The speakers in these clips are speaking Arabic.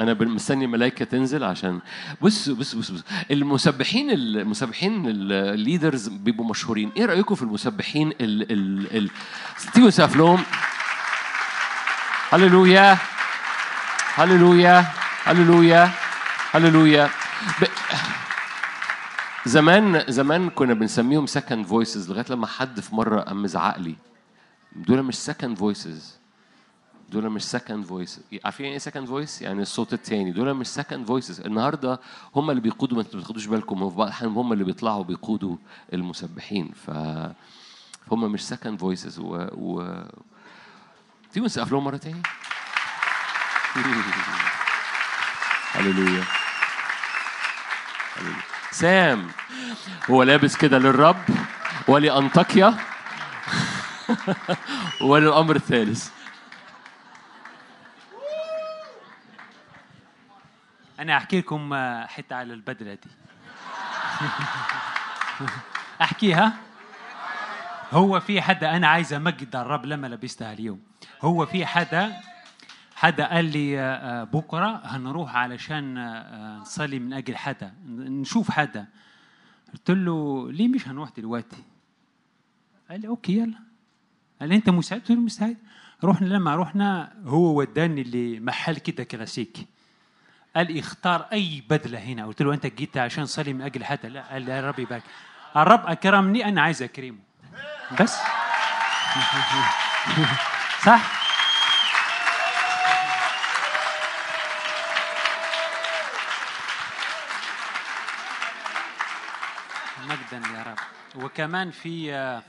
أنا مستني ملائكه تنزل عشان بص بص بص, بص. المسبحين المسبحين ال leaders بيبقوا مشهورين. إيه رأيكم في المسبحين ال ال ال تيجوا نسقف لهم هللويا هللويا هللويا هللويا ب... زمان زمان كنا بنسميهم second voices لغاية لما حد في مرة قام مزعق لي دول مش second voices دول مش second voice عارفين إيه second voice يعني الصوت التاني. دول مش second voices النهارده هم اللي بيقودوا ما أنتوا بتاخدوش بالكم. هم اللي بيطلعوا بيقودوا المسبحين. ف هم مش second voices و, و... تيجوا نسقف لهم مرة تاني. هللويا. سام هو لابس كده للرب ولأنطاكيا. وللأمر الثالث أنا أحكي لكم آه، حتة على البدلة دي. أحكيها. هو في حدا أنا عايز أمجد الرب لما لبستها اليوم. هو في حدا حدا قال لي آه، آه، بكرة هنروح علشان نصلي من أجل حدا. نشوف حدا. قلت له ليه مش هنروح دلوقتي؟ قال لي أوكي يلا. قال لي أنت مستعد؟ قلت له مستعد. رحنا لما رحنا هو وداني لمحل كده كلاسيكي. قال اختار أي بدلة هنا. قلت له أنت جيت عشان تصلي من أجل حدا لا قال يا رب يبارك. الرب أكرمني أنا عايز أكرمه. بس. صح؟ مجدا يا رب. وكمان في آه،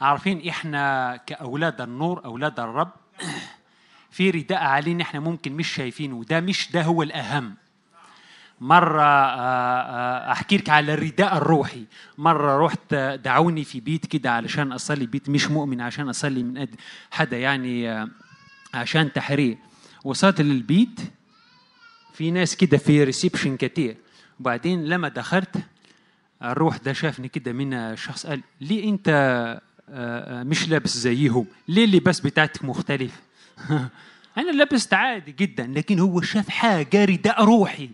عارفين إحنا كأولاد النور أولاد الرب في رداء علينا إحنا ممكن مش شايفينه. وده مش ده هو الأهم. مرة آه، آه، أحكي لك على الرداء الروحي. مرة رحت آه، دعوني في بيت كده علشان أصلي بيت مش مؤمن عشان أصلي من أد حدا يعني عشان تحرير. وصلت للبيت في ناس كده في ريسبشن كتير. وبعدين لما دخلت الروح ده شافني كده من شخص قال ليه إنت مش لابس زيهم. ليه اللباس بتاعتك مختلف؟ أنا لبست عادي جدا لكن هو شاف حاجة رداء روحي.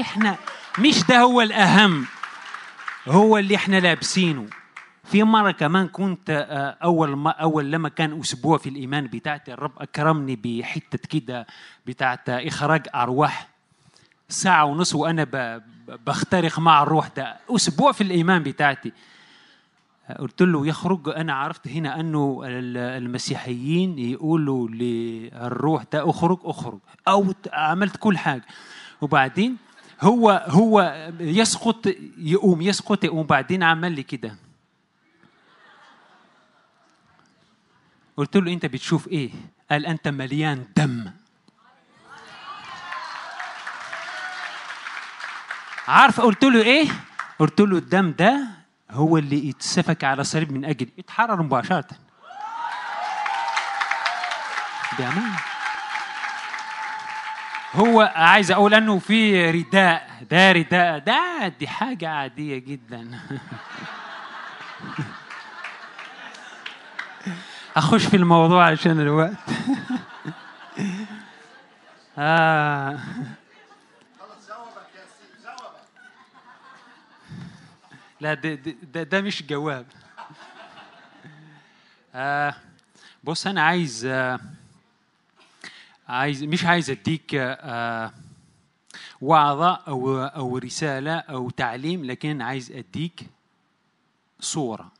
إحنا مش ده هو الأهم هو اللي إحنا لابسينه. في مرة كمان كنت آه، أول ما أول لما كان أسبوع في الإيمان بتاعتي الرب أكرمني بحتة كده بتاعت إخراج أرواح. ساعة ونص وأنا بخترق مع الروح ده. أسبوع في الإيمان بتاعتي. قلت له يخرج. أنا عرفت هنا ال- المسيحيين يقولوا للروح ده أخرج. أو ت- عملت كل حاجة. وبعدين هو هو يسقط يقوم يسقط يقوم بعدين عمل لي كده. قلت له أنت بتشوف إيه؟ قال أنت مليان دم. عارف قلت له إيه؟ قلت له الدم ده هو اللي يتسفك على صليب من أجل اتحرر مباشرة. بأمان. هو عايز أقول أنه في رداء ده رداء ده دي حاجة عادية جدا. أخش في الموضوع عشان الوقت. آه. لا ده, ده, ده, مش جواب آه. بص أنا عايز آه. عايز مش عايز أديك آه. وعظة أو أو رسالة أو تعليم لكن عايز أديك صورة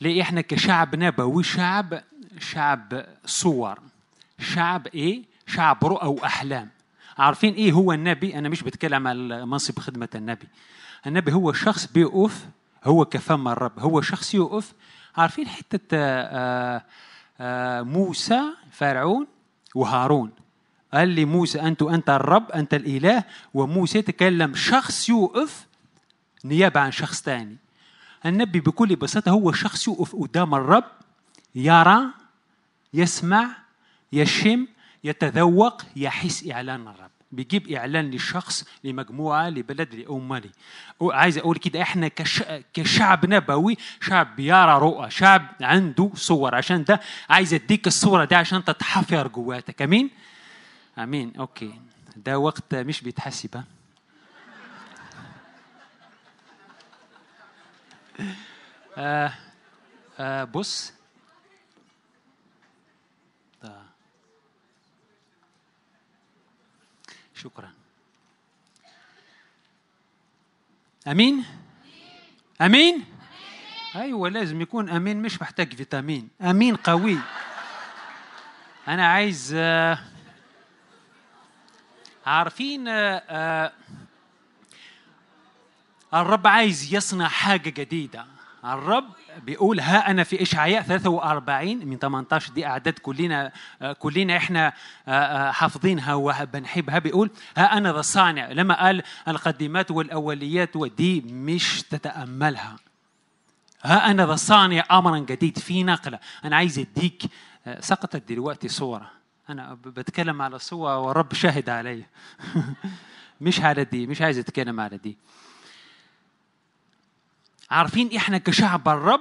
ليه إحنا كشعب نبوي شعب شعب صور شعب إيه شعب رؤى وأحلام عارفين إيه هو النبي أنا مش بتكلم على منصب خدمة النبي النبي هو شخص بيقف هو كفم الرب هو شخص يقف عارفين حتة آه، آه، موسى فرعون وهارون. قال لي موسى أنت انت الرب أنت الإله. وموسى تكلم شخص يوقف نيابة عن شخص ثاني النبي بكل بساطة هو شخص يقف قدام الرب يرى يسمع يشم يتذوق يحس إعلان الرب. بيجيب إعلان لشخص لمجموعة لبلد لامه لي عايز أقول كده إحنا كش... كشعب نبوي شعب بيرى رؤى شعب عنده صور. عشان ده عايز أديك الصورة دي عشان تتحفر جواتك. آمين؟ آمين. أوكي. ده وقت مش بيتحسب؟ آه آه بص ده. شكرا. أمين؟ أمين؟ أيوه لازم يكون أمين مش محتاج فيتامين. أمين قوي. أنا عايز آه، عارفين آه، آه، الرب عايز يصنع حاجة جديدة. الرب بيقول ها أنا في إشعياء 43 من 18 دي أعداد كلنا كلنا إحنا آه، آه، حافظينها وبنحبها بيقول ها أنا ذا الصانع لما قال القديمات والأوليات ودي مش تتأملها. ها أنا ذا صانع أمرا جديد في نقلة. أنا عايز أديك آه، سقطت دلوقتي صورة. أنا ب- بتكلم على صورة والرب شاهد علي مش على دي مش عايز أتكلم على دي. عارفين إحنا كشعب الرب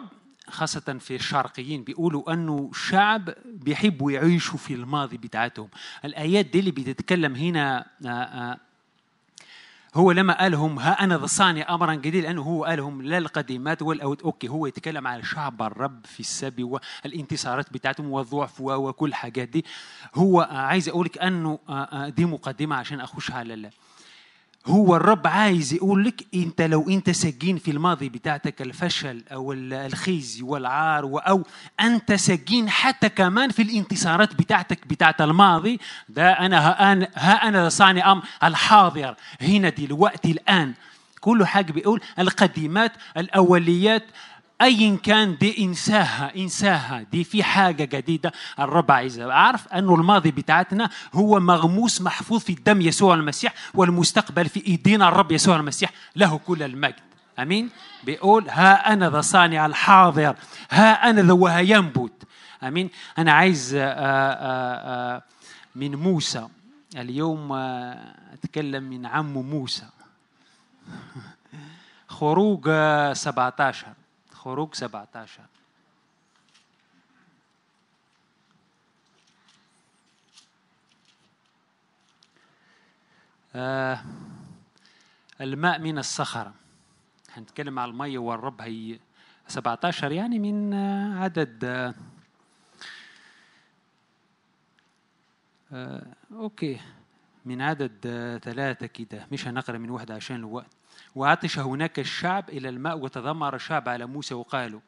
خاصة في الشرقيين بيقولوا أنه شعب بيحبوا يعيشوا في الماضي بتاعتهم. الآيات دي اللي بتتكلم هنا آه، آه، هو لما قالهم ها أنا ذا أمرا جديد لأنه هو قالهم لا القديمات والأوت okay هو يتكلم على شعب الرب في السبي والانتصارات بتاعتهم والضعف وكل الحاجات دي. هو آه، عايز أقول لك أنه دي مقدمة عشان أخش على هو الرب عايز يقول لك انت لو انت سجين في الماضي بتاعتك الفشل أو ال- الخزي والعار أو انت سجين حتى كمان في الانتصارات بتاعتك بتاعت الماضي ده أنا ها أنا ها أنا صانع ام الحاضر. هنا دلوقتي الآن كل حاجة بيقول القديمات الأوليات ايا كان دي إنساها إنساها دي في حاجة جديدة. الرب عايزها اعرف أنه الماضي بتاعتنا هو مغموس محفوظ في الدم يسوع المسيح والمستقبل في إيدينا الرب يسوع المسيح له كل المجد. آمين؟ بيقول ها أنا ذا صانع الحاضر ها أنا ذا وهينبت. آمين؟ أنا عايز آه، آه، آه، من موسى. اليوم أتكلم من عم موسى. خروج آه، 17 خروج 17 آه الماء من الصخرة. هنتكلم على المية والرب هي 17 يعني من آه، عدد آه أوكي. من عدد ثلاثة كده. مش هنقرأ من واحدة عشان الوقت. وعطش هناك الشعب إلى الماء وتذمر الشعب على موسى وقالوا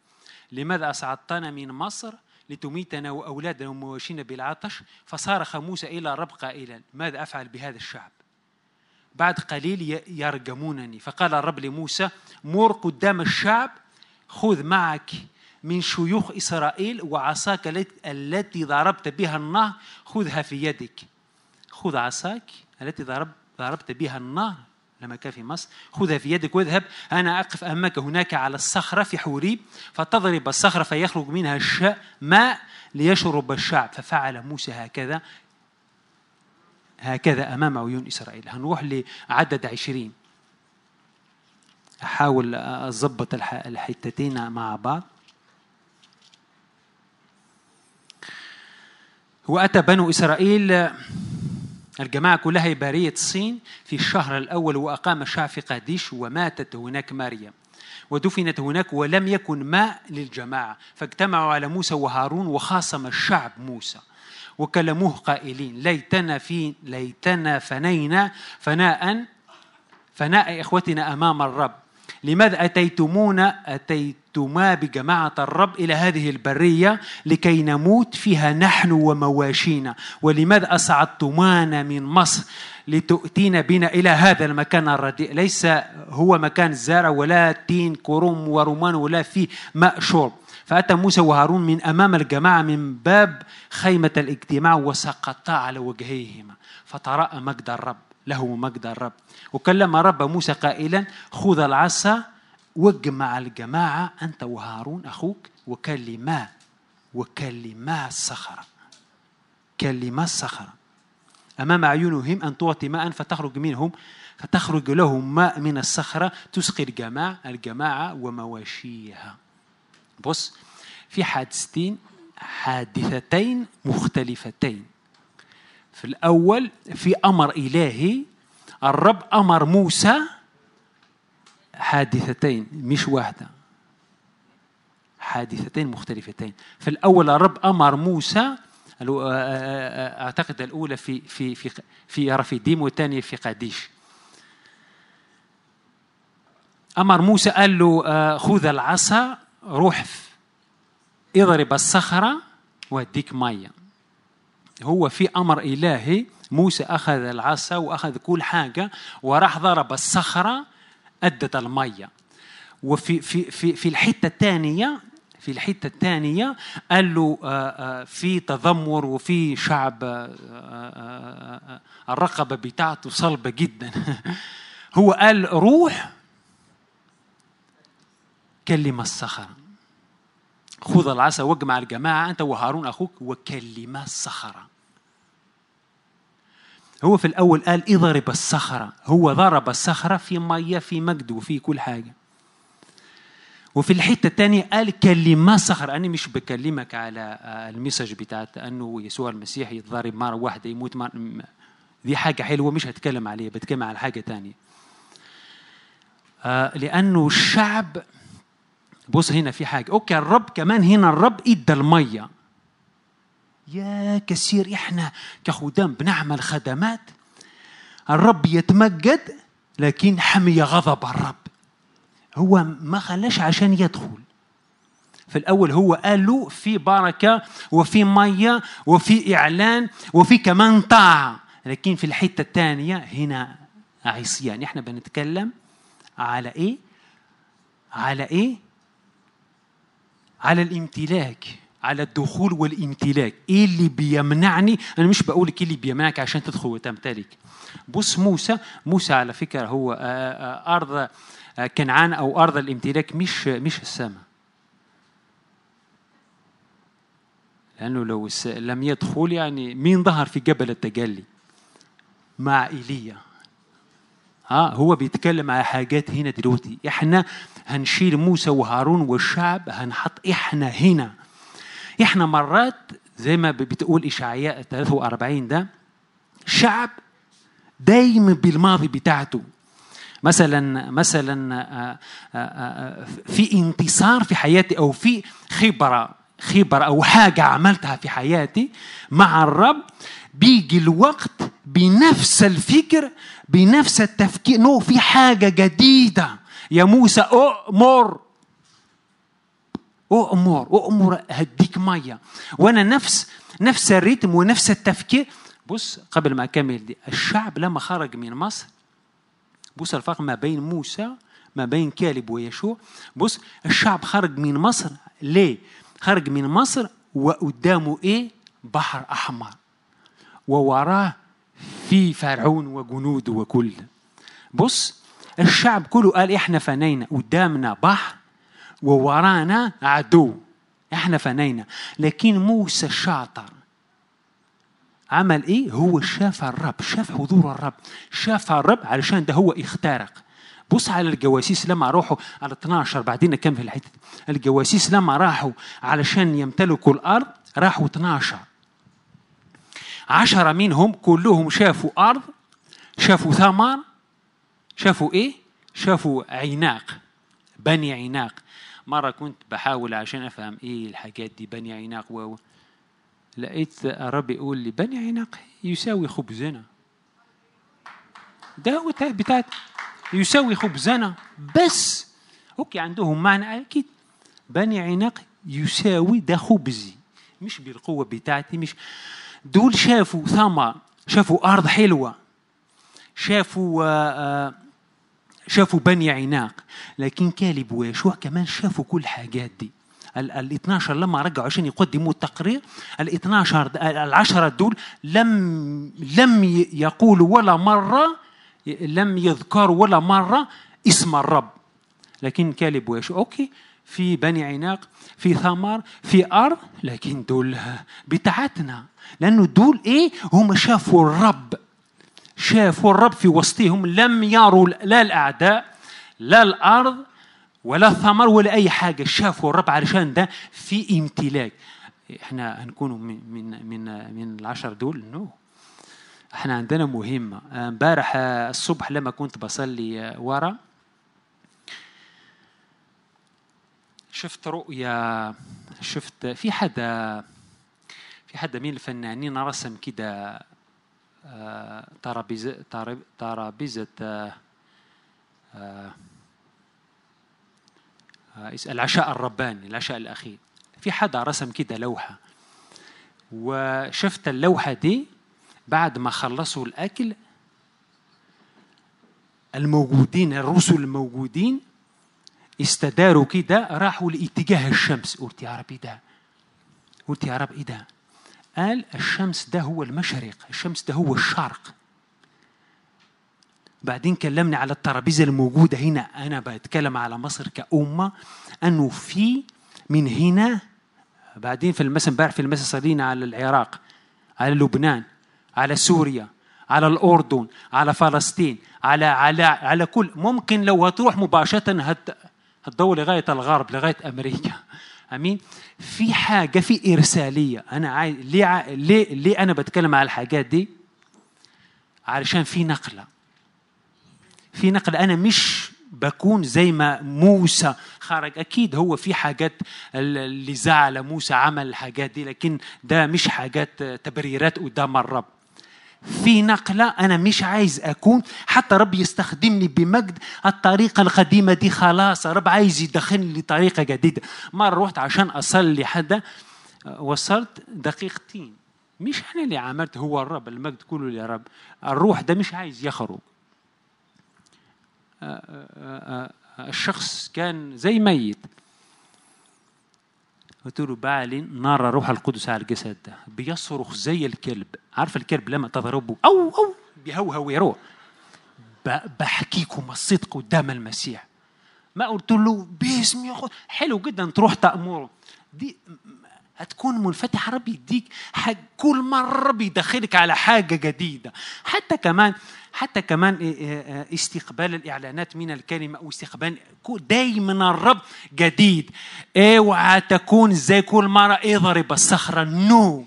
لماذا أصعدتنا من مصر لتميتنا وأولادنا ومواشينا بالعطش؟ فصارخ موسى إلى رب قائلا ماذا أفعل بهذا الشعب؟ بعد قليل يرجمونني فقال الرب لموسى مر قدام الشعب خذ معك من شيوخ إسرائيل وعصاك الت- التي ضربت بها النهر خذها في يدك. خذ عصاك التي ضرب ضربت بها النهر. لما كان في مصر خذها في يدك واذهب أنا أقف أمامك هناك على الصخرة في حوريب فتضرب الصخرة فيخرج منها الشاء ماء ليشرب الشعب. ففعل موسى هكذا هكذا أمام عيون إسرائيل. هنروح لعدد عشرين. أحاول الح- الحتتين مع بعض. وأتى بنو إسرائيل الجماعة كلها بارية صين في الشهر الأول وأقام الشعب في قاديش وماتت هناك مريم ودفنت هناك ولم يكن ماء للجماعة فاجتمعوا على موسى وهارون وخاصم الشعب موسى. وكلموه قائلين ليتنا في ليتنا فنينا فناء فناء إخوتنا أمام الرب. لماذا أتيتمونا أتيتما بجماعة الرب إلى هذه البرية لكي نموت فيها نحن ومواشينا؟ ولماذا أصعدتمانا من مصر لتؤتينا بنا إلى هذا المكان الرديء؟ ليس هو مكان زرع ولا تين كرم ورمان ولا فيه ماء شرب فأتى موسى وهارون من أمام الجماعة من باب خيمة الاجتماع وسقطا على وجهيهما. فتراءى مجد الرب. له مجد الرب وكلم رب موسى قائلا خذ العصا واجمع الجماعة أنت وهارون أخوك وكلما وكلما الصخرة كلما الصخرة أمام أعينهم أن تعطي ماء فتخرج منهم فتخرج لهم ماء من الصخرة تسقي الجماعة الجماعة ومواشيها. بص في حادثتين حادثتين مختلفتين. في الأول في أمر إلهي الرب أمر موسى حادثتين مش واحدة. حادثتين مختلفتين. في الأول الرب أمر موسى أعتقد الأولى في في في في رفيديم والثانية في قاديش أمر موسى قال له خذ العصا روح اضرب الصخرة وأديك مية. هو في أمر إلهي. موسى أخذ العصا وأخذ كل حاجة وراح ضرب الصخرة أدت المية. وفي في في في الحتة الثانية في الحتة الثانية قال له في تذمر وفي شعب الرقبة بتاعته صلبة جدا. هو قال روح كلم الصخرة. خذ العصا واجمع الجماعة أنت وهارون أخوك وكلما الصخرة. هو في الأول قال اضرب الصخرة. هو ضرب الصخرة في مية في مجد وفي كل حاجة. وفي الحتة الثانية قال كلمة صخرة أنا مش بكلمك على المسج بتاعت أنه يسوع المسيح يتضرب مرة واحدة يموت مرة دي حاجة حلوة مش هتكلم عليها بتكلم على حاجة تانية. لأنه الشعب بص هنا في حاجة. أوكي الرب كمان هنا الرب إدى المية. يا كثير إحنا كخدام بنعمل خدمات. الرب يتمجد لكن حمي غضب الرب. هو ما خلاش عشان يدخل. في الأول هو قال له في بركة وفي مية وفي إعلان وفي كمان طاعة. لكن في الحتة الثانية هنا عصيان. إحنا بنتكلم على إيه؟ على إيه؟ على الامتلاك على الدخول والامتلاك. إيه اللي بيمنعني؟ أنا مش بقول إيه اللي بيمنعك عشان تدخل وتمتلك بص موسى موسى على فكرة هو أرض كنعان أو أرض الامتلاك مش مش السماء. لأنه لو لم يدخل يعني مين ظهر في جبل التجلي. مع إيليا. ها هو بيتكلم على حاجات هنا دلوقتي. إحنا هنشيل موسى وهارون والشعب هنحط إحنا هنا. إحنا مرات زي ما بتقول إشعياء 43 ده شعب دايما بالماضي بتاعته. مثلا مثلا في انتصار في حياتي أو في خبرة خبرة أو حاجة عملتها في حياتي مع الرب بيجي الوقت بنفس الفكر بنفس التفكير. نو في حاجة جديدة. يا موسى أؤمر. أؤمر أؤمر هديك مية. وأنا نفس نفس الريتم ونفس التفكير. بص قبل ما أكمل دي الشعب لما خرج من مصر بص الفرق ما بين موسى ما بين كالب ويشوع. بص الشعب خرج من مصر. ليه؟ خرج من مصر وقدامه إيه؟ بحر أحمر. ووراه في فرعون وجنوده وكل. بص الشعب كله قال إحنا فنينا قدامنا بحر وورانا عدو. إحنا فنينا. لكن موسى الشاطر عمل إيه؟ هو شاف الرب شاف حضور الرب شاف الرب علشان ده هو اخترق. بص على الجواسيس لما راحوا على 12 بعدين كم في الحتة الجواسيس لما راحوا علشان يمتلكوا الأرض راحوا 12 عشرة منهم كلهم شافوا أرض شافوا ثمر شافوا إيه؟ شافوا عناق بني عناق. مرة كنت بحاول عشان أفهم إيه الحاجات دي بني عناق و لقيت الرب يقول لي بني عناق يساوي خبزنا. ده بتاعت يساوي خبزنا. بس أوكي عندهم معنى أكيد. بني عناق يساوي ده خبزي مش بالقوة بتاعتي مش دول شافوا ثمر شافوا أرض حلوة. شافوا شافوا بني عناق. لكن كالب ويشوع كمان شافوا كل الحاجات دي. ال 12 لما رجعوا عشان يقدموا التقرير ال 12 العشرة دول لم لم يقولوا ولا مرة لم يذكروا ولا مرة اسم الرب. لكن كالب ويشوع أوكي. في بني عناق في ثمر في أرض لكن دول بتاعتنا. لأنه دول إيه؟ هم شافوا الرب. شافوا الرب في وسطهم. لم يروا لا الأعداء لا الأرض ولا الثمر ولا أي حاجة. شافوا الرب علشان ده في امتلاك. إحنا هنكون من من من العشر دول؟ نو. إحنا عندنا مهمة. امبارح الصبح لما كنت بصلي ورا شفت رؤية شفت في حدا في حدا من الفنانين رسم كده ترابيزة ترابيزة العشاء الرباني العشاء الأخير. في حدا رسم كده لوحة. وشفت اللوحة دي بعد ما خلصوا الأكل الموجودين الرسل الموجودين استداروا كده راحوا لاتجاه الشمس. قلت يا رب إيه ده قلت يا رب إيه ده قال الشمس ده هو المشرق الشمس ده هو الشرق. بعدين كلمني على الترابيزة الموجودة هنا. أنا بتكلم على مصر كأمة. أنه في من هنا بعدين في المسا امبارح في المسا صلينا على العراق على لبنان على سوريا على الأردن على فلسطين على على على كل ممكن لو هتروح مباشرة هت هتدور لغاية الغرب لغاية أمريكا. أمين؟ في حاجة في إرسالية. أنا عايز ليه. ليه ليه أنا بتكلم على الحاجات دي؟ علشان في نقلة. في نقلة. أنا مش بكون زي ما موسى خرج. أكيد هو في حاجات اللي زعل موسى عمل الحاجات دي لكن ده مش حاجات تبريرات قدام الرب. في نقلة أنا مش عايز أكون. حتى رب يستخدمني بمجد. الطريقة القديمة دي خلاص رب عايز يدخلني لطريقة جديدة. مرة رحت عشان أصلي حدا وصلت دقيقتين. مش أنا اللي عملت هو الرب المجد كله يا رب. الروح ده مش عايز يخرج. الشخص كان زي ميت. قلت له بعلن نرى روح القدس على الجسد ده. بيصرخ زي الكلب. عارف الكلب لما تضربه؟ أو أو بيهوهو ويروح. بحكيكم الصدق قدام المسيح. ما قلت له باسم يا حلو جدا تروح تأمره. دي هتكون منفتح. رب يديك حاجة كل مرة بيدخلك على حاجة جديدة. حتى كمان حتى كمان استقبال الإعلانات من الكلمة أو استقبال دايما الرب جديد. اوعى تكون زي كل مرة. اضرب الصخرة. نو.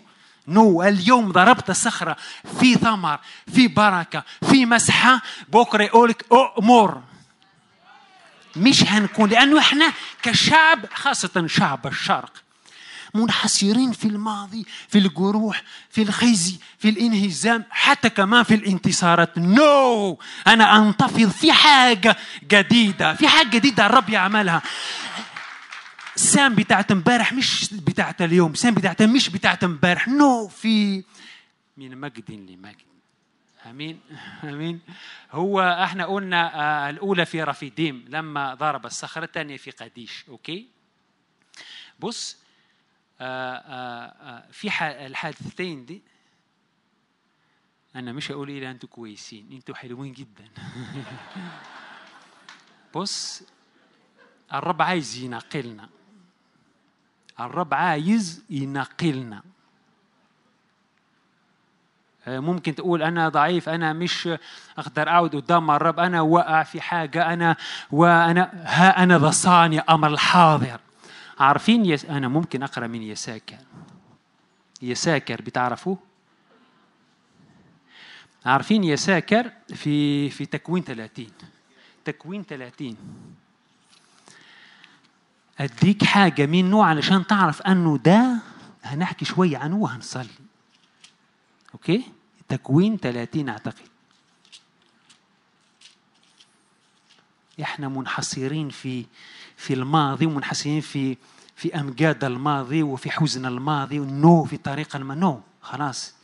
نو. اليوم ضربت الصخرة. في ثمر في بركة في مسحة. بكرة يقولك أؤمر. مش هنكون لأنه إحنا كشعب خاصة شعب الشرق. منحصرين في الماضي في الجروح في الخزي في الانهزام حتى كمان في الانتصارات. no no. أنا انتفض في حاجة جديدة في حاجة جديدة الرب يعملها. سام بتاعت امبارح مش بتاعت اليوم سام بتاعت مش بتاعت امبارح. no no. في من مجد لمجد. آمين آمين. هو إحنا قلنا آه الأولى في رفيديم لما ضرب الصخرة الثانية في قديش. أوكي؟ بص في الحادثتين دي أنا مش هقول إيه أنتوا كويسين أنتوا حلوين جدا. بص الرب عايز ينقلنا الرب عايز ينقلنا ممكن تقول أنا ضعيف أنا مش أقدر اقعد قدام الرب أنا وقع في حاجة أنا وأنا ها أنا ذا صانع أمر الحاضر؟ عارفين يس... أنا ممكن أقرأ من يساكر. يساكر بتعرفوه؟ عارفين يساكر في في تكوين 30 تكوين 30 أديك حاجة منه علشان تعرف أنه ده هنحكي شوية عنه وهنصلي. okay؟ تكوين 30 أعتقد. إحنا منحصرين في في الماضي ومنحصرين في في أمجاد الماضي وفي حزن الماضي no في طريق الم no خلاص.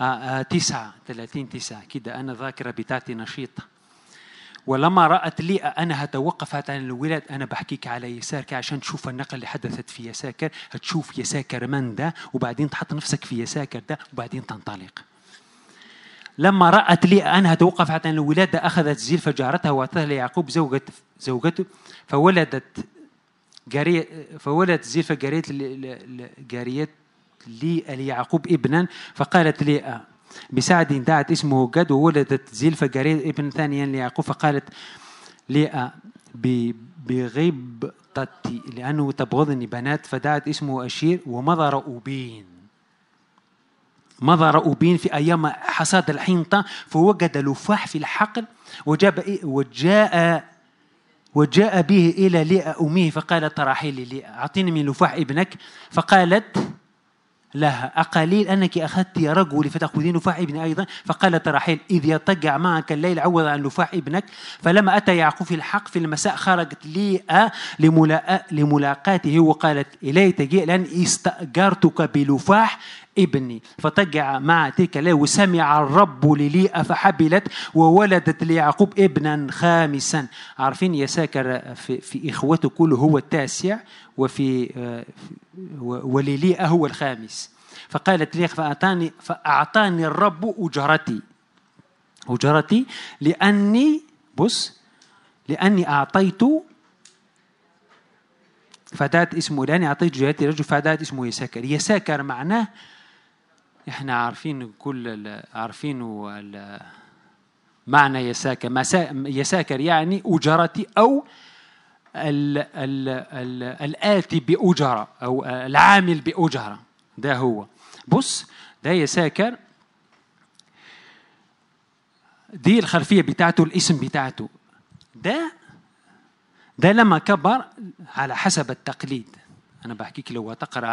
آه آه تسعة ثلاثين تسعة. كده أنا ذاكرة بتاعتي نشيطة. ولما رأت لي أنها توقفت عن الولاد أنا بحكيك على يساكر عشان تشوف النقلة اللي حدثت في يساكر. هتشوف يساكر من ده وبعدين تحط نفسك في يساكر ده وبعدين تنطلق. لما رأت لي أنها توقفت عن الولادة أخذت زلفة جارتها وأعطتها ليعقوب زوجة زوجته. فولدت جارية فولدت زلفة جارية جارية لي ليعقوب ابنا. فقالت لي بسعد دعت اسمه جد وولدت زلفة جارية ابن ثانيا ليعقوب فقالت لي بغبطتي لأنه تبغضني بنات فدعت اسمه أشير ومضى رؤوبين. مضى رؤوبين في أيام حصاد الحنطة فوجد لفاح في الحقل وجاء وجاء وجاء به إلى ليئة أمه فقالت راحيل لي أعطيني من لفاح ابنك. فقالت لها. أقليل أنك أخذت رجل فتأخذين لفاح ابني أيضا؟ فقالت راحيل إذ يطجع معك الليل عوض عن لفاح ابنك. فلما أتى يعقوب في الحق في المساء خرجت ليئة لملاقاته وقالت إلي تجيء لأن استأجرتك بلفاح ابني. فتجع مع تلك وسمع الرب لليئة فحبلت وولدت ليعقوب ابنا خامسا. عارفين يساكر في, في إخوته كله هو التاسع وفي ولليئة هو الخامس. فقالت لي فأعطاني, فأعطاني الرب أجرتي. أجرتي لأني بص لأني أعطيت فدات اسمه لأني أعطيت جهتي رجل فدات اسمه يساكر. يساكر معناه إحنا عارفين كل عارفين معنى يساكر يساكر يعني أجرتي أو ال ال ال الآتي بأجرة أو العامل بأجرة. ده هو. بص ده يساكر دي الخلفية بتاعته الاسم بتاعته. ده ده لما كبر على حسب التقليد. أنا بحكيك لو تقرأ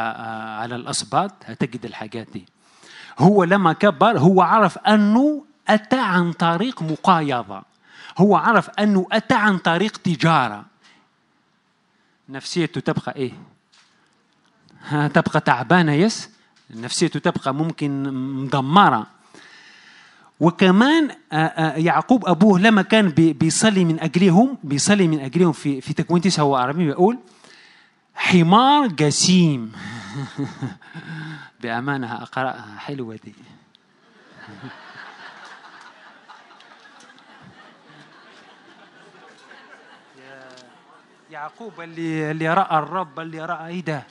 على الأصباط هتجد الحاجات دي. هو لما كبر هو عرف أنه أتى عن طريق مقايضة. هو عرف أنه أتى عن طريق تجارة. نفسيته تبقى إيه؟ تبقى تعبانة يس؟ نفسيته تبقى ممكن مدمرة. وكمان يعقوب أبوه لما كان بيصلي من أجلهم بيصلي من أجلهم في في تكوين تسعة هو بيقول حمار جسيم. بأمانة أقرأها. حلوة دي يعقوب اللي اللي رأى الرب اللي رأى إيه ده؟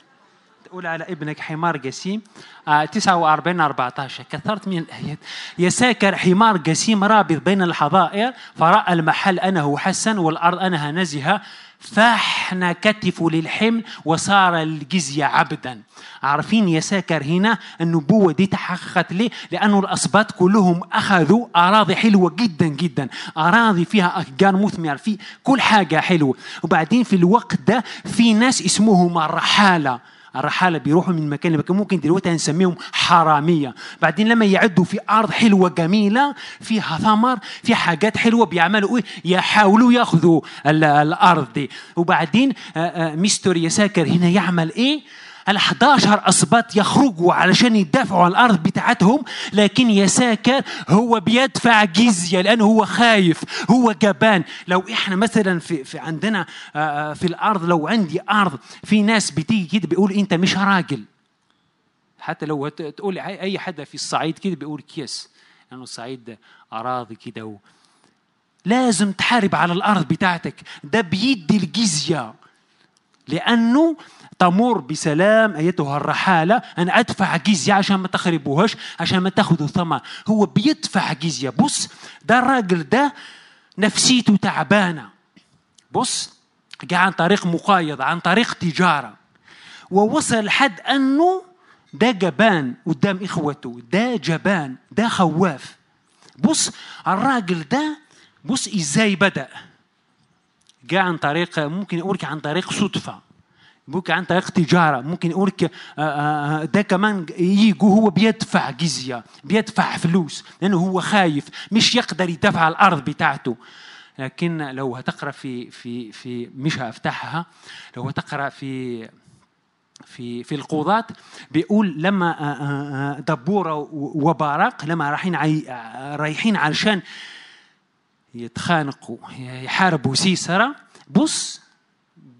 تقول على ابنك حمار جسيم آه 49 14 كثرت من الآيات. يساكر حمار جسيم رابط بين الحظائر فرأى المحل أنه حسن والأرض أنها نزهة. فاحنا كتفه للحمل وصار الجزية عبدا. عارفين يساكر هنا النبوة دي تحققت ليه؟ لأنه الأسباط كلهم أخذوا أراضي حلوة جدا جدا. أراضي فيها أشجار مثمر في كل حاجة حلوة. وبعدين في الوقت ده في ناس اسمهم الرحالة. الرحالة بيروحوا من مكان لمكان. ممكن دلوقتي هنسميهم حرامية. بعدين لما يعدوا في أرض حلوة جميلة فيها ثمر في حاجات حلوة بيعملوا إيه؟ يحاولوا يأخذوا الأرض دي. وبعدين مستر يساكر هنا يعمل إيه؟ ال 11 اسباط يخرجوا علشان يدافعوا عن الأرض بتاعتهم لكن يساكر هو بيدفع جزية لأنه هو خايف هو جبان لو إحنا مثلا في, في عندنا في الأرض لو عندي أرض في ناس بتيجي كده بيقول أنت مش راجل حتى لو تقول أي حدا في الصعيد كده بيقول كيس لأنه يعني الصعيد أراضي كده. لازم تحارب على الأرض بتاعتك ده بيدي الجزية لأنه تمر بسلام أيتها الرحالة أنا أدفع جزية عشان ما تخربوهاش عشان ما تاخذوا ثمر هو بيدفع جزية. بص ده الراجل ده نفسيته تعبانة. بص جاء عن طريق مقايضة عن طريق تجارة. ووصل لحد أنه ده جبان قدام إخوته ده جبان ده خواف. بص الراجل ده بص إزاي بدأ. جاء عن طريق ممكن أقول عن طريق صدفة. ممكن عن طريق تجارة ممكن يقولك ده كمان يجوا هو بيدفع جزية بيدفع فلوس لأنه هو خايف مش يقدر يدفع الأرض بتاعته. لكن لو هتقرأ في في في مش هفتحها لو هتقرأ في في في القوضات بيقول لما دبورة وباراق لما رايحين رايحين علشان يتخانقوا يحاربوا سيسرة بص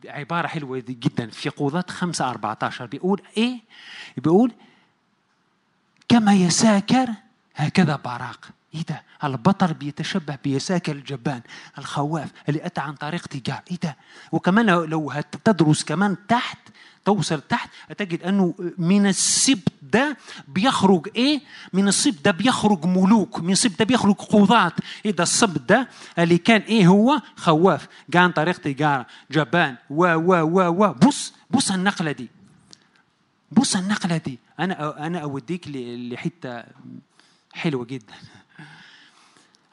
عبارة حلوة جدا. في قوضات 5 14 بيقول إيه؟ بيقول كما يساكر هكذا باراق. إيه ده؟ البطل بيتشبه بيساكر الجبان الخواف اللي أتى عن طريق تجار. إيه ده؟ وكمان لو هتدرس كمان تحت توصل تحت هتجد أنه من السبت ده بيخرج إيه؟ من السبت ده بيخرج ملوك من السبت ده بيخرج قضاة. إيه ده ده اللي كان إيه هو؟ خواف. جاء عن طريق تجارة. جبان. و و و و. بص بص النقلة دي. بص النقلة دي. أنا أنا أوديك لحتة حلوة جدا.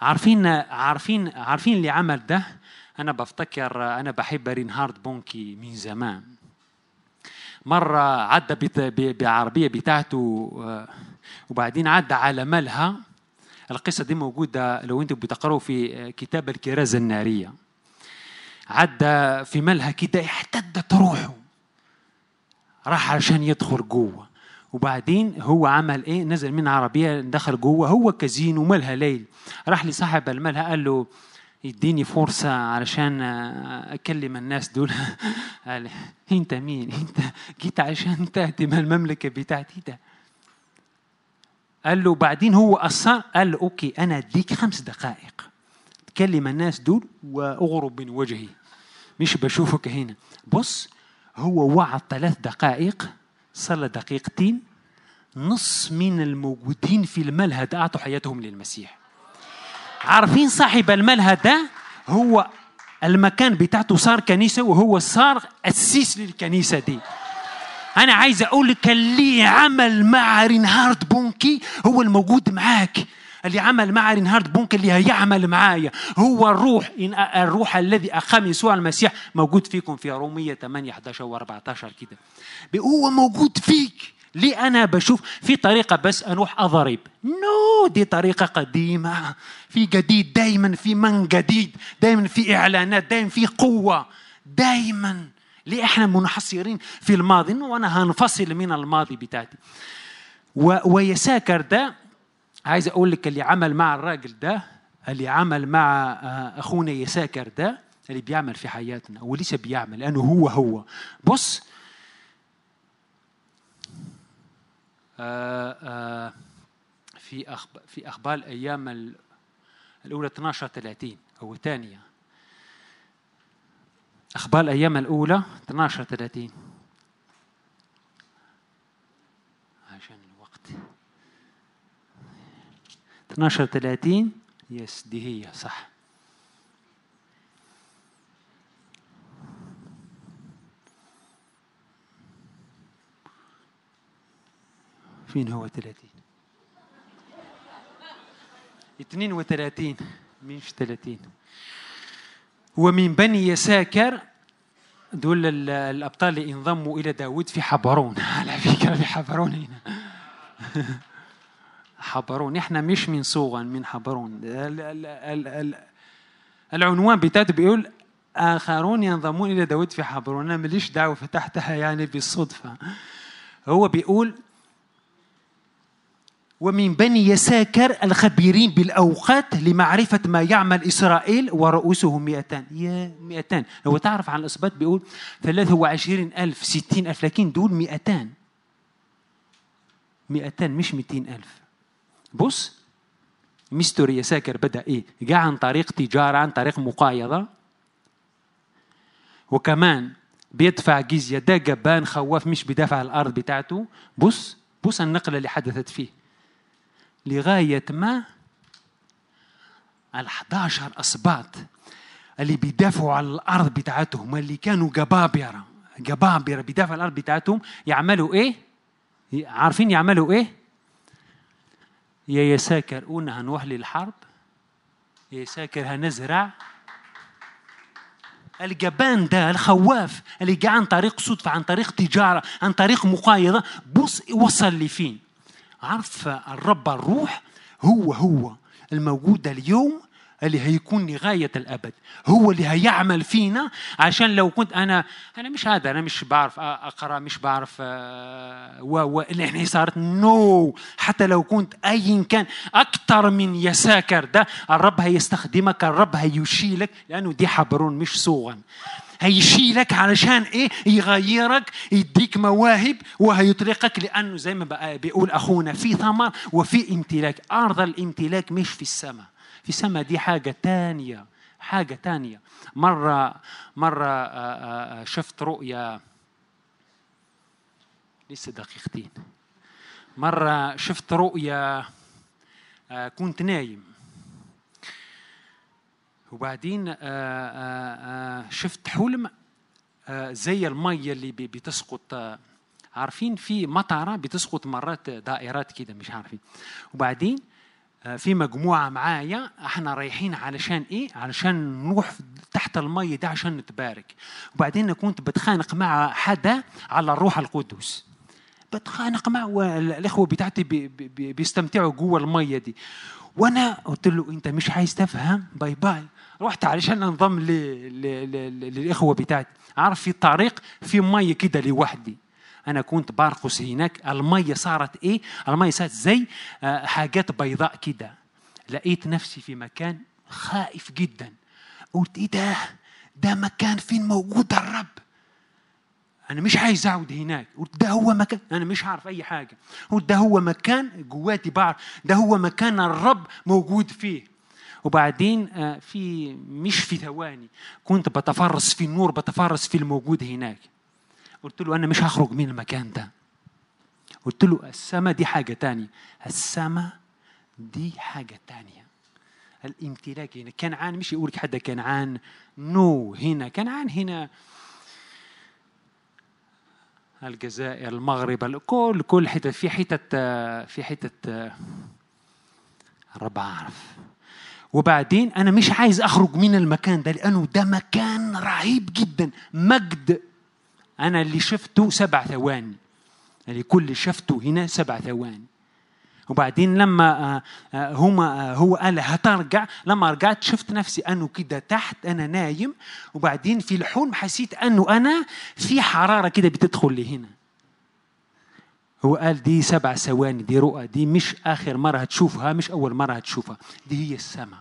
عارفين عارفين عارفين اللي عمل ده؟ أنا بفتكر أنا بحب رينهارد بونكي من زمان. مرة عدى بعربية بتاعته آه، وبعدين عدى على ملهى القصة دي موجودة لو أنتم بتقرأوا في آه، كتاب الكرازة النارية. عدى في ملهى كده احتدت روحه. راح عشان يدخل جوه. وبعدين هو عمل إيه؟ نزل من عربية دخل جوه. هو كازين ومالها ليل. راح لصاحب الملهى قال له يديني فرصة علشان أكلم الناس دول. قال أنت مين؟ أنت جيت عشان تهدم المملكة بتاعتي ده. قال له بعدين هو أصر قال له أوكي أنا أديك خمس دقائق. تكلم الناس دول وأغرب من وجهي. مش بشوفك هنا. بص هو وعد ثلاث دقائق صلى دقيقتين نص من الموجودين في الملهى أعطوا حياتهم للمسيح. عارفين صاحب الملهى ده؟ هو المكان بتاعته صار كنيسة وهو صار أسيس للكنيسة دي. أنا عايز أقول لك اللي عمل مع رينهارد بونكي هو الموجود معاك. اللي عمل مع رينهارد بونكي اللي هيعمل معايا. هو الروح إن الروح الذي أقام يسوع المسيح موجود فيكم في رومية 8 11 و14 كده. هو موجود فيك. ليه أنا بشوف في طريقة بس أروح أضرب. no دي طريقة قديمة. في جديد دايما في من جديد دايما في إعلانات دايما في قوة. دايما. ليه إحنا منحصرين في الماضي؟ انه أنا هنفصل من الماضي بتاعتي. و... ويساكر ده عايز أقول لك اللي عمل مع الراجل ده اللي عمل مع آه، أخونا يساكر ده اللي بيعمل في حياتنا ولسه بيعمل لأنه هو هو. بص آه، آه، في أخب... في أخبار الأيام ال- الأولى 12 30 أو الثانية. أخبار الأيام الأولى 12 30 عشان الوقت. 12 30 يس دي هي صح. فين هو 30 32 مش 30 ومن بني يساكر دول ال- الأبطال اللي انضموا إلى داود في حبرون. على فكرة في حبرون هنا. حبرون. إحنا مش من صوغن من حبرون. ال- ال- ال- ال- العنوان بتاعته بيقول آخرون ينضمون إلى داود في حبرون. أنا ماليش دعوة فتحتها يعني بالصدفة. هو بيقول ومن بني يساكر الخبيرين بالأوقات لمعرفة ما يعمل إسرائيل ورؤوسهم مئتان. يا مئتان. لو تعرف عن الإصبات بيقول ثلاثة وعشرين ألف ستين ألف لكن دول مئتان. مئتان مش مئتين ألف. بص مستر يساكر بدأ إيه؟ جاء عن طريق تجارة عن طريق مقايضة. وكمان بيدفع جزية. ده جبان خواف مش بدافع الأرض بتاعته. بص بص النقلة اللي حدثت فيه. لغاية ما ال 11 أسباط اللي بيدافعوا على الأرض بتاعتهم اللي كانوا جبابرة جبابرة بيدافعوا على الأرض بتاعتهم يعملوا إيه؟ عارفين يعملوا إيه؟ يا يساكر قلنا هنروح للحرب يا يساكر هنزرع الجبان ده الخواف اللي جاء عن طريق صدفة عن طريق تجارة عن طريق مقايضة بص وصل لفين عارف الرب الروح هو هو الموجود اليوم اللي هيكون لغاية الأبد. هو اللي هيعمل فينا عشان لو كنت أنا أنا مش هذا أنا مش بعرف أقرأ مش بعرف و و إحنا صارت نو حتى لو كنت أيا كان أكثر من يساكر ده الرب هيستخدمك الرب هيشيلك لأنه دي حبرون مش صوغا. هيشيلك علشان إيه؟ يغيرك يديك مواهب وهيطلقك لأنه زي ما بقى بيقول أخونا في ثمر وفي امتلاك. أرض الامتلاك مش في السماء. في السماء دي حاجة تانية حاجة تانية. مرة مرة آه، آه، آه، شفت رؤيا. لسه دقيقتين. مرة شفت رؤيا آه، كنت نايم. وبعدين شفت حلم زي المية اللي بتسقط عارفين في مطرة بتسقط مرات دائرات كده مش عارفين. وبعدين في مجموعة معايا إحنا رايحين علشان إيه؟ علشان نروح تحت المية ده عشان نتبارك. وبعدين كنت بتخانق مع حدا على الروح القدس. بتخانق معه والاخوه بتاعتي بي بي بيستمتعوا جوه الميه دي. وأنا قلت له أنت مش عايز تفهم؟ bye bye. رحت علشان أنضم. للإخوة بتاعتي. عارف في الطريق؟ في ميه كده لوحدي. أنا كنت برقص هناك المية صارت إيه؟ المية صارت زي آه، حاجات بيضاء كده. لقيت نفسي في مكان خائف جدا. قلت إيه ده؟ ده مكان فين موجود الرب؟ أنا مش عايز أقعد هناك. قلت ده هو مكان أنا مش عارف أي حاجة. قلت ده هو مكان جواتي بعرف ده هو مكان الرب موجود فيه. وبعدين آه، في مش في ثواني كنت بتفرس في النور بتفرس في الموجود هناك. قلت له أنا مش هخرج من المكان ده. قلت له السماء دي حاجة تانية. السماء دي حاجة تانية. الامتلاك هنا. كنعان مش يقول لك حدا كنعان. نو هنا. كنعان هنا. الجزائر المغرب كل كل حتت في حتت في حتت الرب عارف وبعدين أنا مش عايز أخرج من المكان ده لأنه ده مكان رهيب جدا. مجد أنا اللي شفته سبع ثواني. اللي كل اللي شفته هنا سبع ثواني. وبعدين لما آه، آه، هما آه، هو قال هترجع. لما رجعت شفت نفسي أنه كده تحت أنا نايم. وبعدين في الحلم حسيت أنه أنا في حرارة كده بتدخل لي هنا. هو قال دي سبع ثواني دي رؤى دي مش آخر مرة هتشوفها مش أول مرة هتشوفها. دي هي السماء.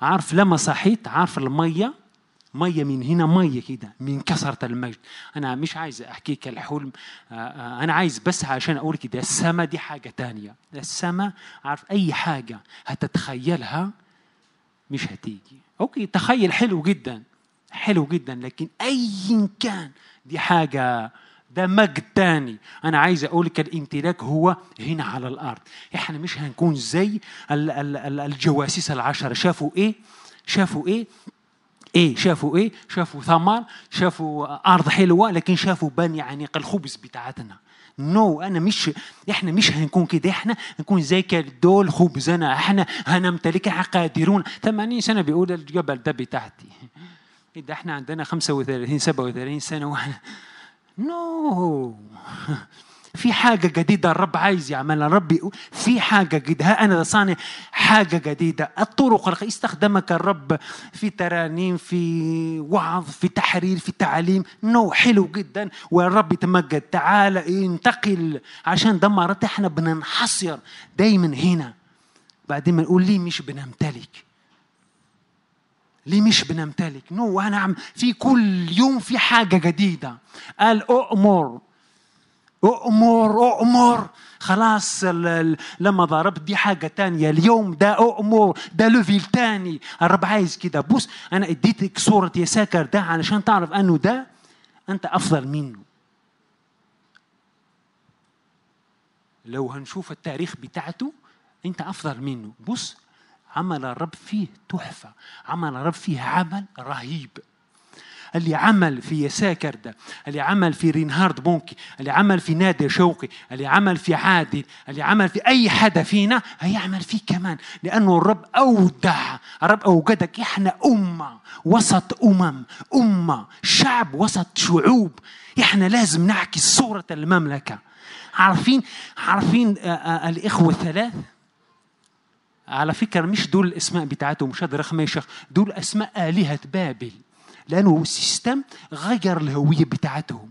عارف لما صحيت؟ عارف المية؟ مية من هنا مية كده من كثره المجد. أنا مش عايز أحكيك الحلم. آه، آه، أنا عايز بس عشان أقول كده السماء دي حاجة تانية. السماء عارف أي حاجة هتتخيلها مش هتيجي. أوكي تخيل حلو جدا حلو جدا لكن ايا كان دي حاجة ده مجد تاني. أنا عايز أقول لك الامتلاك هو هنا على الأرض. إحنا مش هنكون زي ال- ال- ال- الجواسيس العشرة. شافوا إيه؟ شافوا إيه؟ إيه شافوا إيه؟ شافوا ثمر شافوا أرض حلوة لكن شافوا بني عنيق الخبز بتاعتنا. نو no, أنا مش إحنا مش هنكون كده إحنا هنكون زي دول خبزنا إحنا هنمتلكها قادرون 80 سنة بيقول الجبل ده بتاعتي. إيه ده إحنا عندنا 35 37 سنة وإحنا نو no. في حاجة جديدة الرب عايز يعملها. الرب يقول في حاجة جديدة. ها أنا صانع حاجة جديدة. الطرق استخدمك الرب في ترانيم في وعظ في تحرير في تعليم. نو حلو جدا. والرب يتمجد. تعال انتقل عشان ده مرات إحنا بننحصر دايما هنا. بعدين بنقول ليه مش بنمتلك؟ ليه مش بنمتلك؟ نو أنا عم في كل يوم في حاجة جديدة. قال أؤمر أؤمر أؤمر. خلاص لما ضربت دي حاجة تانية اليوم ده أؤمر. ده ليفل تاني. الرب عايز كده. بص أنا إديتك صورة يساكر ده علشان تعرف أنه ده أنت أفضل منه. لو هنشوف التاريخ بتاعته أنت أفضل منه. بص عمل الرب فيه تحفة. عمل الرب فيه عمل رهيب. اللي عمل في يساكر ده اللي عمل في رينهارد بونكي اللي عمل في نادر شوقي اللي عمل في عادل اللي عمل في أي حدا فينا هيعمل فيه كمان. لأنه الرب أودع الرب أوجدك. إحنا أمة وسط أمم أمة شعب وسط شعوب. إحنا لازم نعكس صورة المملكة. عارفين عارفين آه، آه، الإخوة الثلاث؟ على فكرة مش دول الأسماء بتاعتهم مش هذا رقم يا شيخ. دول أسماء آلهة بابل. لأنه السيستم غير الهوية بتاعتهم.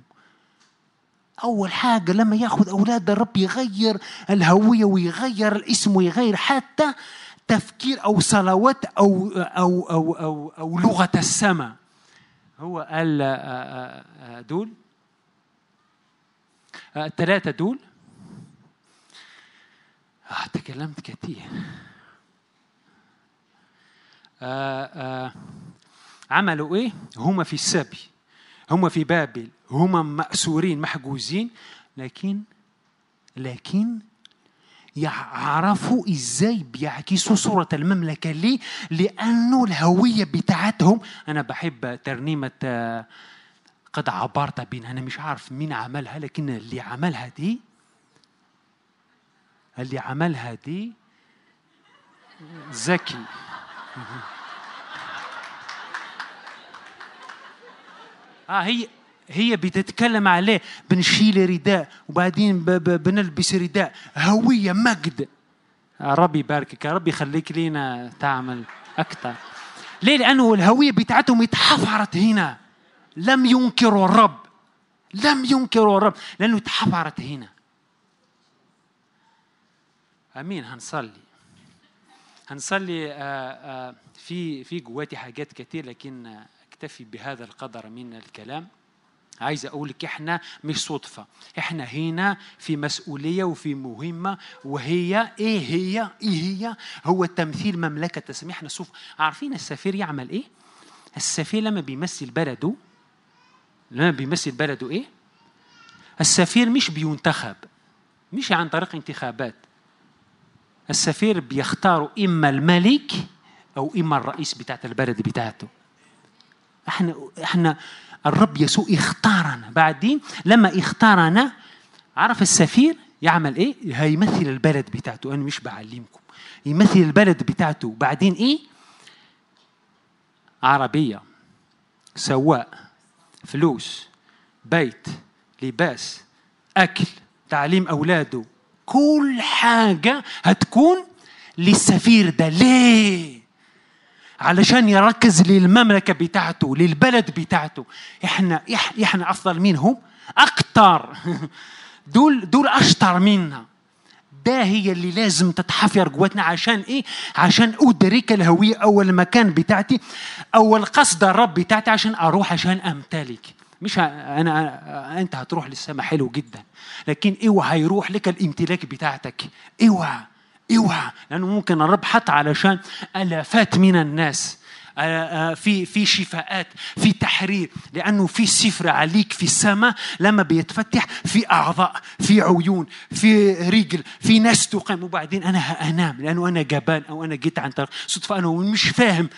أول حاجة لما يأخذ أولاد الرب يغير الهوية ويغير الاسم ويغير حتى تفكير أو صلوات أو أو أو أو, أو لغة السماء. هو قال آه، آه، آه، دول؟ الثلاثة دول؟ آه تكلمت كثير آه آه عملوا إيه؟ هم في السبي هم في بابل هم مأسورين محجوزين لكن لكن يعرفوا إزاي بيعكسوا صورة المملكة ليه؟ لأنه الهوية بتاعتهم أنا بحب ترنيمة آه، قد عبرت بين أنا مش عارف مين عملها لكن اللي عملها دي اللي عملها دي ذكي آه هي هي بتتكلم عليه بنشيل رداء وبعدين بنلبس رداء. هوية مجد. يا رب يباركك يا رب يخليك لينا تعمل أكثر ليه؟ لأنه الهوية بتاعتهم اتحفرت هنا. لم ينكروا الرب. لم ينكروا الرب لأنه اتحفرت هنا. آمين. هنصلي. هنصلي آه، آه، في في جواتي حاجات كتير لكن اكتفي بهذا القدر من الكلام. عايز أقول لك إحنا مش صدفة. إحنا هنا في مسؤولية وفي مهمة. وهي إيه هي؟ إيه هي؟ هو تمثيل مملكة السماء إحنا شوف عارفين السفير يعمل إيه؟ السفير لما بيمثل بلده لما بيمثل بلده إيه؟ السفير مش بينتخب مش عن طريق انتخابات. السفير بيختاروا إما الملك أو إما الرئيس بتاعت البلد بتاعته. إحنا إحنا الرب يسوع اختارنا. بعدين لما اختارنا عرف السفير يعمل إيه؟ هيمثل البلد بتاعته. أنا مش بعلمكم. يمثل البلد بتاعته. بعدين إيه؟ عربية سواق فلوس بيت لباس أكل تعليم أولاده. كل حاجة هتكون للسفير ده. ليه؟ علشان يركز للمملكة بتاعته للبلد بتاعته. إحنا إحنا أفضل منهم أكتر. دول دول أشطر منا. ده هي اللي لازم تتحفر جواتنا عشان إيه؟ عشان أدرك الهوية أو المكان بتاعتي أو القصد الرب بتاعتي عشان أروح عشان أمتلك. مش أنا أنت هتروح للسماء. حلو جدا. لكن اوعى هيروح لك الامتلاك بتاعتك. اوعى اوعى لأنه ممكن الرب حط علشان آلافات من الناس آه، آه، في في شفاءات في تحرير لأنه في سفر عليك في السماء لما بيتفتح في أعضاء في عيون في رجل في ناس تقام. وبعدين أنا هأنام لأنه أنا جبان أو أنا جيت عن طريق. صدفة أنا مش فاهم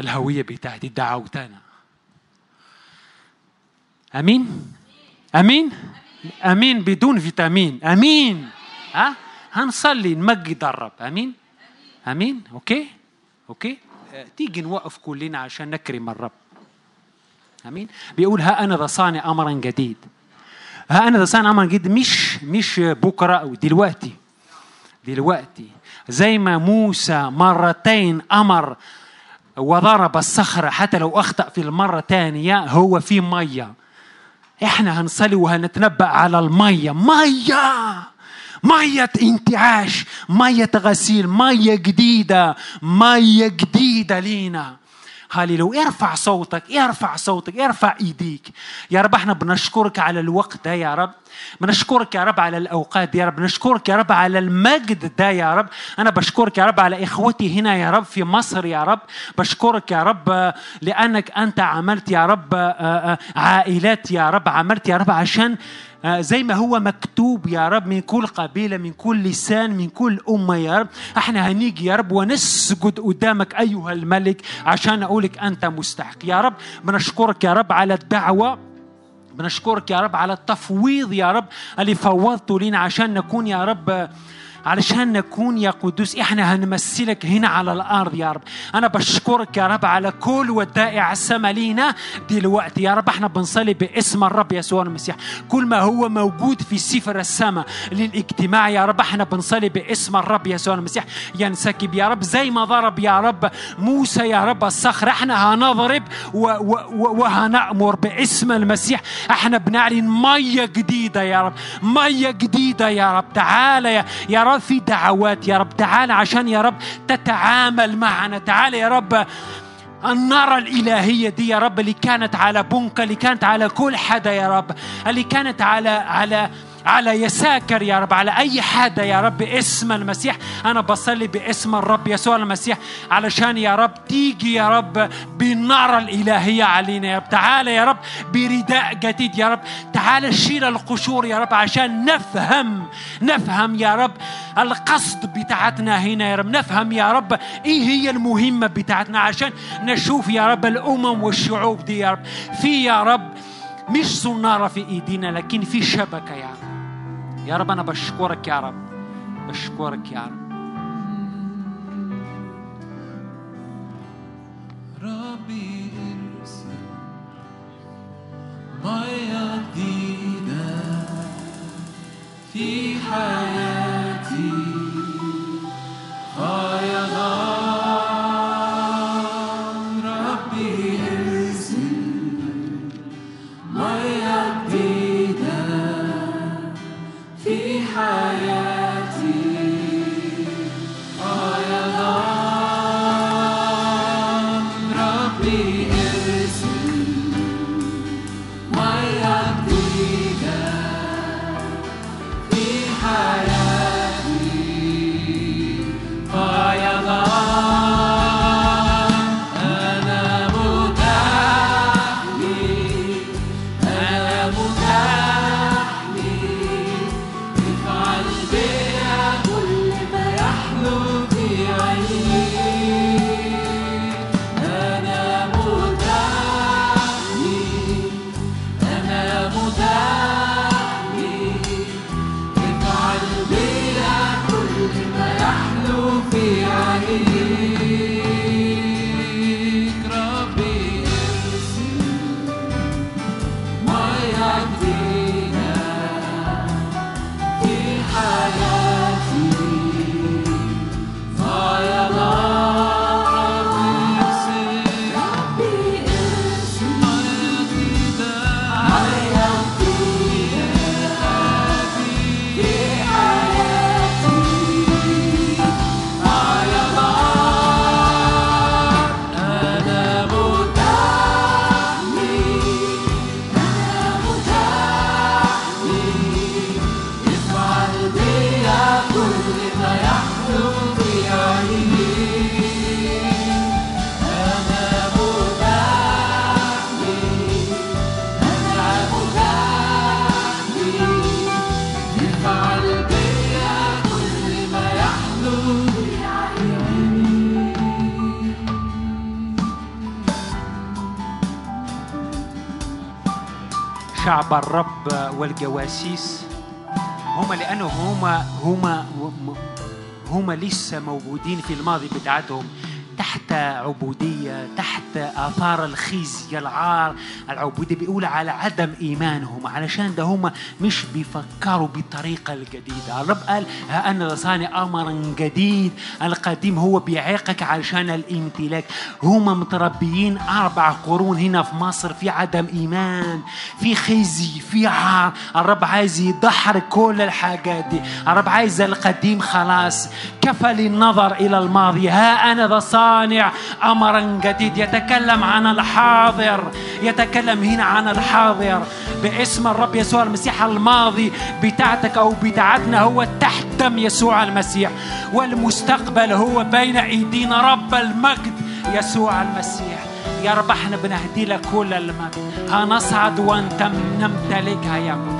الهوية بتاعتي. دعوت أنا آمين؟ آمين؟ آمين بدون فيتامين. آمين. ها؟ هنصلي نمجد الرب. آمين؟ آمين؟ okay؟ okay؟ آه، تيجي نوقف كلنا عشان نكرم الرب. آمين؟ بيقول ها أنا ذا صانع امرا جديد. ها أنا ذا صانع امرا جديد مش مش بكرة أو دلوقتي. دلوقتي. زي ما موسى مرتين أمر وضرب الصخرة حتى لو أخطأ في المرة الثانية هو في مية. إحنا هنصلي وهنتنبأ على المية. مية! مية انتعاش مية غسيل مية جديدة مية جديدة لينا. هللويا ارفع صوتك ارفع صوتك ارفع ايديك. يا رب إحنا بنشكرك على الوقت ده يا رب. بنشكرك يا رب على الاوقات دي يا رب. بنشكرك يا رب على المجد ده يا رب. أنا بشكرك يا رب على اخوتي هنا يا رب في مصر يا رب. بشكرك يا رب آه، لانك انت عملت يا رب آه، آه، عائلات يا رب. عملت يا رب عشان زي ما هو مكتوب يا رب من كل قبيلة من كل لسان من كل أمة يا رب. إحنا هنيجي يا رب ونسجد قدامك أيها الملك عشان اقولك أنت مستحق. يا رب بنشكرك يا رب على الدعوة بنشكرك يا رب على التفويض يا رب اللي فوضته لنا عشان نكون يا رب علشان نكون يا قدوس إحنا هنمثلك هنا على الأرض يا رب. أنا بشكرك يا رب على كل ودائع السماء لينا دلوقتي. يا رب إحنا بنصلي باسم الرب يسوع المسيح. كل ما هو موجود في سفر السماء للاجتماع يا رب إحنا بنصلي باسم الرب يسوع المسيح. ينسكب يا رب زي ما ضرب يا رب موسى يا رب الصخر. إحنا هنضرب و- و- و- وهنأمر باسم المسيح. إحنا بنعلن مية جديدة يا رب. مية جديدة يا رب. تعالى يا, يا رب في دعوات يا رب. تعالى عشان يا رب تتعامل معنا. تعالى يا رب النار الإلهية دي يا رب اللي كانت على بنكة اللي كانت على كل حدا يا رب اللي كانت على على على يساكر يا رب على أي حدا يا رب باسم المسيح. أنا بصلي باسم الرب يسوع المسيح علشان يا رب تيجي يا رب بالنار الإلهية علينا يا رب. تعالى يا رب برداء جديد يا رب. تعالى شيل القشور يا رب عشان نفهم نفهم يا رب القصد بتاعتنا هنا يا رب. نفهم يا رب إيه هي المهمة بتاعتنا عشان نشوف يا رب الأمم والشعوب دي يا رب. في يا رب مش صنارة في إيدينا لكن في شبكة يا رب. يا رب أنا بشكرك يا رب بشكرك يا رب. ربي ارسل مية في حياتي. فيضان الرب والجواسيس. هما لأنه هما هما هما لسه موجودين في الماضي بتاعتهم تحت عبودية تحت آثار الخزي العار. العبودية بيقول على عدم إيمانهم علشان ده هم مش بيفكروا بالطريقة الجديدة. الرب قال ها أنا صانع أمرا جديد. القديم هو بيعيقك علشان الامتلاك. هم متربيين أربع قرون هنا في مصر في عدم إيمان في خزي في عار. الرب عايز يدحر كل الحاجات دي. الرب عايز القديم خلاص. كفى للنظر إلى الماضي. ها أنا ذا صانع. أمرا جديد. يتكلم عن الحاضر. يتكلم هنا عن الحاضر. باسم الرب يسوع المسيح الماضي. بتاعتك أو بتاعتنا هو تحت دم يسوع المسيح. والمستقبل هو بين أيدينا. رب المجد يسوع المسيح. يا رب إحنا بنهدي لك كل المجد. هنصعد نمتلكها يا رب.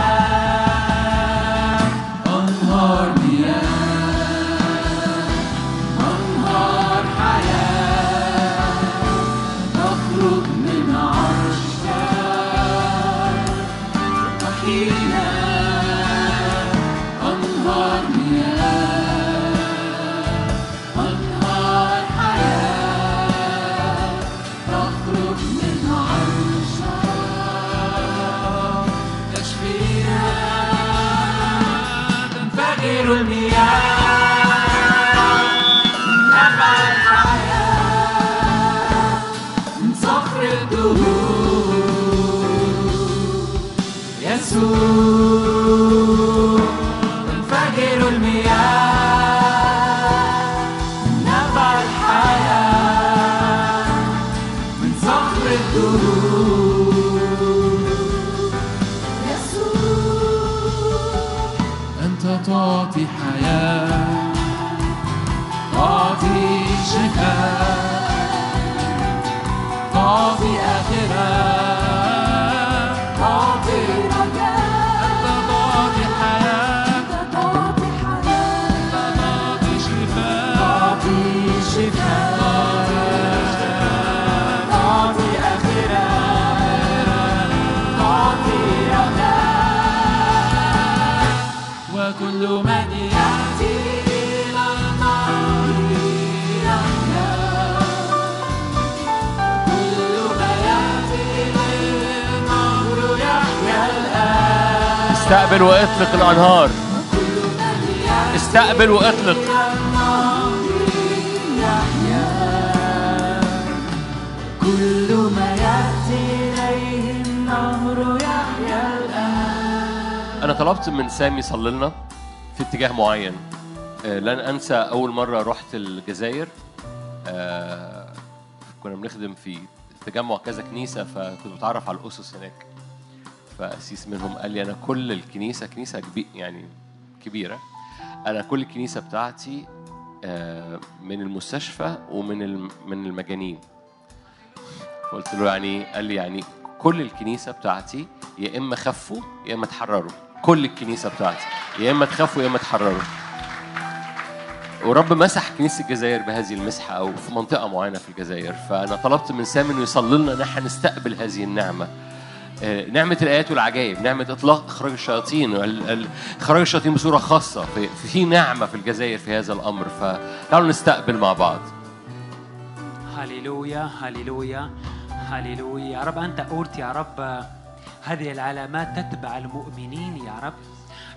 يسوع استقبل واطلق الانهار. استقبل واطلق. كل ما يأتي إليه النهر يحيا الآن. أنا طلبت من سامي يصلي لنا في اتجاه معين. آه، لن أنسى أول مرة رحت الجزائر. آه، كنا بنخدم في تجمع كذا كنيسة فكنت بتعرف على الأسس هناك. فقسيس منهم قال لي أنا كل الكنيسة كنيسة كبير يعني كبيرة. أنا كل الكنيسة بتاعتي آه، من المستشفى ومن من المجانين. فقلت له يعني؟ قال لي يعني كل الكنيسة بتاعتي يا إما خفوا يا إما اتحرروا. كل الكنيسة بتاعتي يا إما تخافوا يا إما تحرروا ورب مسح كنيسة الجزائر بهذه المسحة أو في منطقة معينة في الجزائر. فأنا طلبت من سامي إنه يصلي لنا إن إحنا نستقبل هذه النعمة. آه، نعمة الآيات والعجائب، نعمة إطلاق إخراج الشياطين، ال- ال- إخراج الشياطين بصورة خاصة، في, نعمة في الجزائر في هذا الأمر، فتعالوا نستقبل مع بعض. هللويا هللويا هللويا. يا رب أنت قلت يا رب آه، هذه العلامات تتبع المؤمنين يا رب.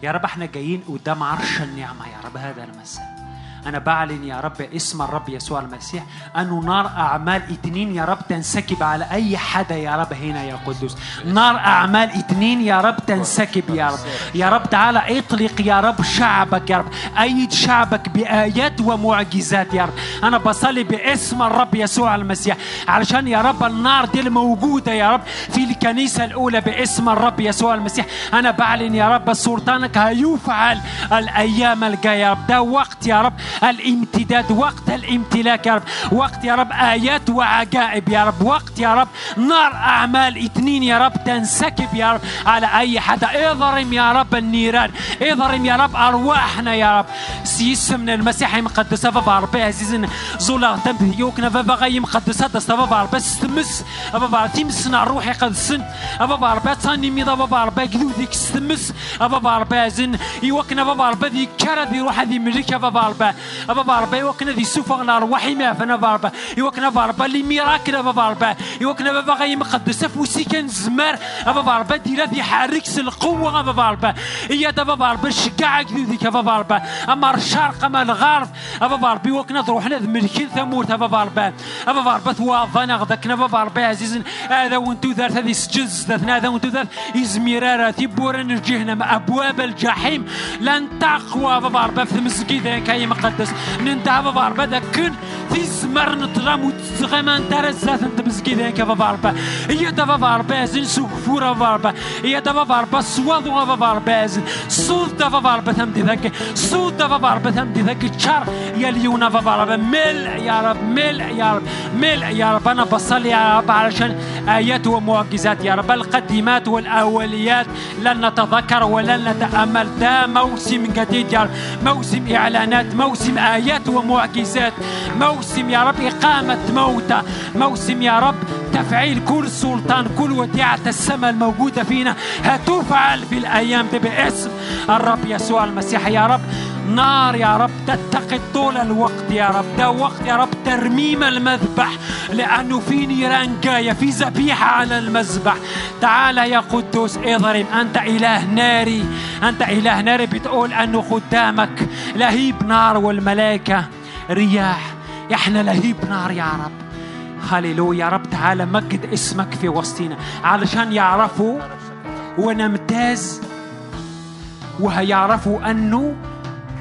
يا رب إحنا جايين قدام عرش النعمة يا رب. هذا المساء. أنا بعلن يا رب اسم الرب يسوع المسيح. أنه نار أعمال اتنين يا رب تنسكب على أي حدا يا رب هنا يا قدوس. نار أعمال اتنين يا رب تنسكب يا رب. يا رب تعالى اطلق يا رب شعبك يا رب. أيد شعبك بآيات ومعجزات يا رب. أنا بصلي باسم الرب يسوع المسيح. علشان يا رب النار دي الموجودة يا رب في الكنيسة الأولى باسم الرب يسوع المسيح. أنا بعلن يا رب سلطانك هيفعل الأيام الجاية يا رب. ده وقت يا رب. الامتداد وقت الامتلاك يا رب. وقت يا رب آيات وعجائب يا رب. وقت يا رب نار أعمال اتنين يا رب تنسكب يا رب على أي حدا اضرم يا رب النيران. اضرم يا رب أرواحنا يا رب. سيس من المسيح المقدسة فباربي عزيزنا زولا تم يوكنا فبغي مقدسة دستا فباربي ستمس فباربي تمسنا روحي قد سن فباربي تاني ميضا فباربي قدو ديك ستمس. فباربي زن يوكنا فباربي ذي كرا ذي روح ذي ملكة فباربي فباربي يوكنا ذي سوفا الأرواح ما فنا فباربي يوكنا فباربي اللي ميراكنا فباربي يوكنا فبغي مقدسة فوسيكن زمار فباربي ديلا ذي حاركس القوة فباربي هي دابا باربي شجعك ذي ذيك فباربي أما الشرق أما الغرب أبا باربي وكنا تروحنا ملكين ثمور أبا باربي أبا باربي ثواظنا غداك أبا باربي عزيز هذا وانتو ذات هذه سجز ذاتنا هذا وانتو ذات إزميرارة تبورا الجهنم أبواب الجحيم. لن تقوى أبا باربي في مسجد كاي مقدس. ننتهى أبا باربي ذاكن في زمر نطلم وتغمان درس ذات انت مسجد كابا باربي هي دابا باربي زين سوفورا باربي هي دابا باربي سواضو أبا باربي زين صوت دابا باربي ثمدي ذاك صوت دابا باربي ثمدي ذاك الشر يا اليونا باربي ملء يا رب ملء يا رب ملء يا رب أنا بصلي يا رب علشان آيات ومعجزات يا رب القديمات والأوليات لن نتذكر ولن نتأمل. ده موسم جديد يا موسم إعلانات موسم آيات ومعجزات. موسم يا رب إقامة موتى. موسم يا رب تفعيل كل سلطان كل وديعة السماء الموجودة فينا. هتفعل في الأيام دي باسم الرب يسوع المسيح يا رب. نار يا رب تتقد طول الوقت يا رب. ده وقت يا رب ترميم المذبح لأنه في نيران جاية في ذبيحة على المذبح. تعال يا قدوس اضرب أنت إله ناري. أنت إله ناري بتقول أنه خدامك لهيب نار والملائكة رياح. إحنا لهيب نار يا رب. هللويا. يا رب تعالى مجد اسمك في وسطنا. علشان يعرفوا ونمتاز وهيعرفوا أنه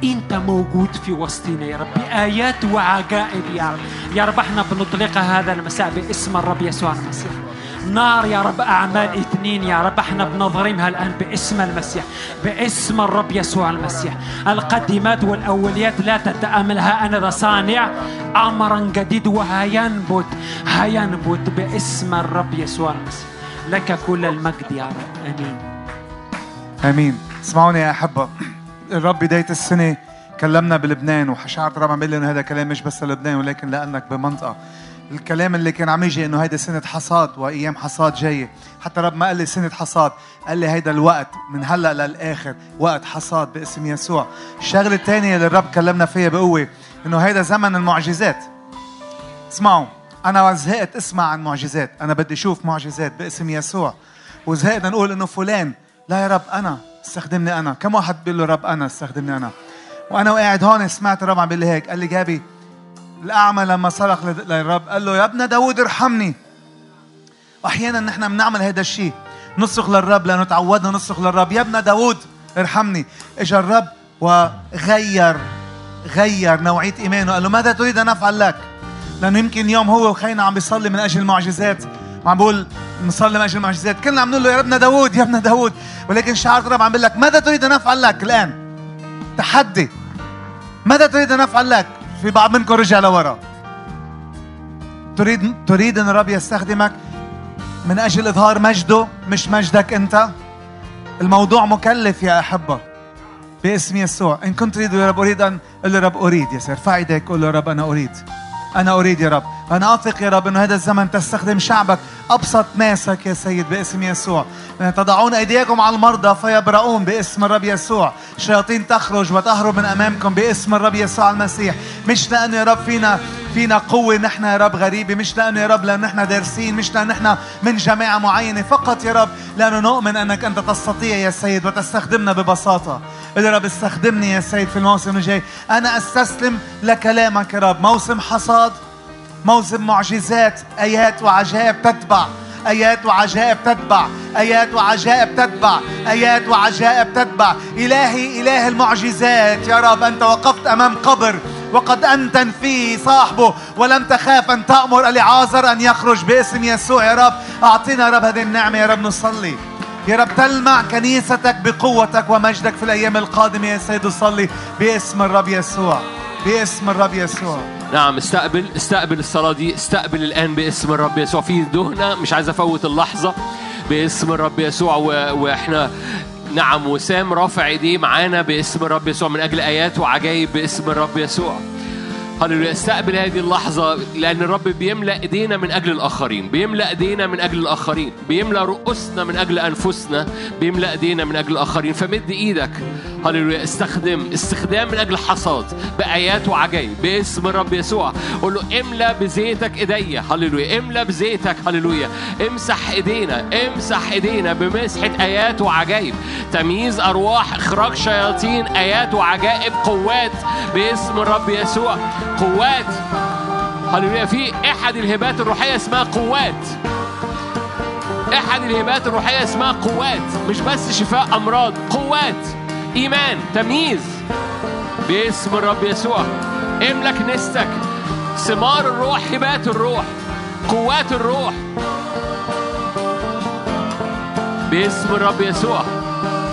انت موجود في وسطنا يا رب بايات وعجائب يا رب. يا رب إحنا بنطلقها هذا المساء باسم الرب يسوع المسيح. نار يا رب أعمال اثنين يا رب إحنا بنظرمها الآن باسم المسيح باسم الرب يسوع المسيح. القديمات والأوليات لا تتأملها. أنا ذا صانع أمرا جديد وهينبت هينبت باسم الرب يسوع المسيح. لك كل المجد يا رب. آمين. آمين. اسمعوني يا أحبة. الرب بداية السنة كلمنا بلبنان وشعرت الرب عم بيقول لي إنه هذا كلام مش بس للبنان ولكن لأنك بمنطقة. الكلام اللي كان عم يجي إنه هيدا سنة حصاد وأيام حصاد جاية. حتى رب ما قال لي سنة حصاد قال لي هيدا الوقت من هلأ للآخر وقت حصاد باسم يسوع. الشغلة الثانية اللي الرب كلمنا فيها بقوة إنه هيدا زمن المعجزات. اسمعوا أنا زهقت أسمع عن معجزات أنا بدي أشوف معجزات باسم يسوع. وزهقنا نقول إنه فلان لا يا رب أنا. استخدمني أنا. كم واحد بيقول له رب أنا استخدمني أنا؟ وأنا وقاعد هون سمعت الرب عم بيقول لي هيك. قال لي جابي الأعمى لما صرخ للرب قال له يا ابن داود ارحمني. وأحيانا نحن بنعمل هذا الشيء نصرخ للرب لأنه تعودنا نصرخ للرب. يا ابن داود ارحمني. اجى الرب وغير غير نوعية إيمانه. قال له ماذا تريد أن أفعل لك؟ لأنه يمكن اليوم هو وخينا عم بيصلي من أجل المعجزات. وعم بقول نصلي من أجل المعجزات كلنا عم نقول له يا ابن داود يا ابن داود ولكن شعرت الرب عم بيقول لك ماذا تريد أن أفعل لك الآن؟ تحدي. ماذا تريد أن أفعل لك؟ في بعض منكم رجع لورا. تريد تريد أن الرب يستخدمك من أجل إظهار مجده مش مجدك أنت؟ الموضوع مكلف يا أحبة. باسم يسوع. إن كنت تريد يا رب أريد أن قل رب أريد يا سير. ارفع ايديك قول رب أنا أريد. أنا أريد يا رب أنا أثق يا رب أنه هذا الزمن تستخدم شعبك أبسط ناسك يا سيد باسم يسوع. تضعون أيديكم على المرضى فيبرؤون باسم الرب يسوع. شياطين تخرج وتهرب من أمامكم باسم الرب يسوع المسيح. مش لأنه يا رب فينا فينا قوة نحن يا رب غريبة. مش لأنه يا رب لأن نحن دارسين. مش لأن نحن من جماعة معينة. فقط يا رب لأنه نؤمن أنك أنت تستطيع يا سيد وتستخدمنا ببساطة. يا رب استخدمني يا سيد في الموسم الجاي. أنا أستسلم لكلامك يا رب. موسم حصاد موسم معجزات آيات وعجائب تتبع. آيات وعجائب تتبع. آيات وعجائب تتبع. آيات وعجائب تتبع. إلهي إله المعجزات. يا رب أنت وقفت أمام قبر وقد أنتن فيه صاحبه ولم تخاف أن تأمر العازر أن يخرج باسم يسوع. يا رب أعطينا يا رب هذه النعمة. يا رب نصلي. يا رب تلمع كنيستك بقوتك ومجدك في الأيام القادمة يا سيد. نصلي باسم الرب يسوع. باسم الرب يسوع. نعم استقبل استقبل الصلاة دي استقبل الآن باسم الرب يسوع. في دهنة مش عايز أفوت اللحظة. باسم الرب يسوع و... وإحنا نعم وسام رافع ايديه معانا باسم الرب يسوع من أجل آيات وعجائب باسم الرب يسوع. هللويا استقبل هذه اللحظة لأن الرب بيملأ إيدينا من أجل الآخرين بيملأ إيدينا من أجل الآخرين بيملأ رؤوسنا من أجل أنفسنا بيملأ إيدينا من أجل الآخرين. فمد إيدك. هللويا استخدم استخدام من أجل حصاد بآيات وعجائب باسم الرب يسوع. قول له املأ بزيتك إيديا. هللويا. املأ بزيتك. هللويا. امسح إيدينا. امسح إيدينا بمسحة آيات وعجائب. تمييز أرواح إخراج شياطين آيات وعجائب قوات باسم الرب يسوع. قوات. هللويا في احد الهبات الروحية اسمها قوات؟ احد الهبات الروحية اسمها قوات. مش بس شفاء أمراض قوات إيمان تمييز. باسم الرب يسوع. املك نستك. ثمار الروح هبات الروح قوات الروح. باسم الرب يسوع.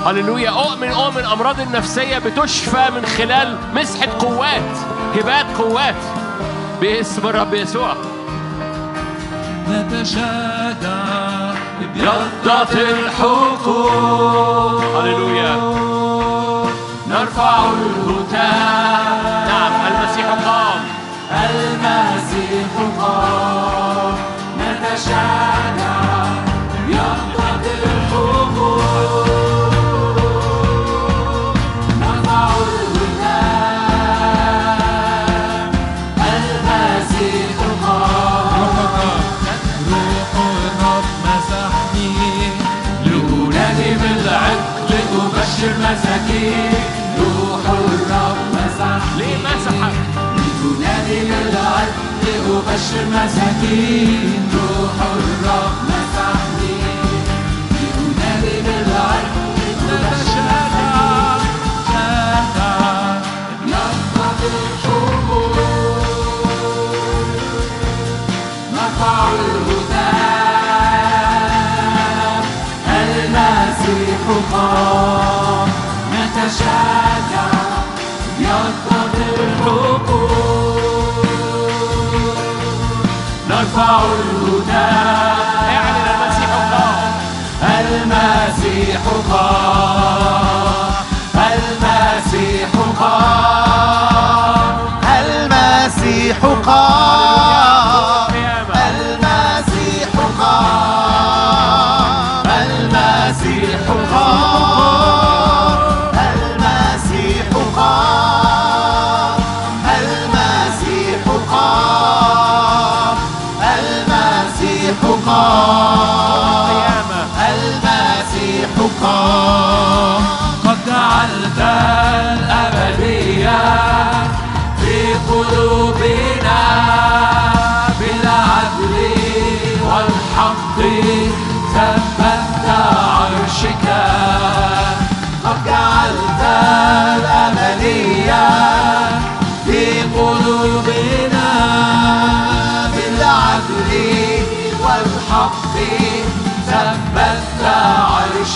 هللويا. اؤمن اؤمن. امراض النفسية بتشفى من خلال مسحة قوات هبات قوات. باسم الرب يسوع. نتشاجع ابيضت الحقوق هللويا. نرفع الهتاف مساكين روح الرب مسح ليه مسحك لتنادي للعدل أبشر مساكين روح الرب مسح الحقوق. نرفع اعلن المسيح قام المسيح قام المسيح قام المسيح قام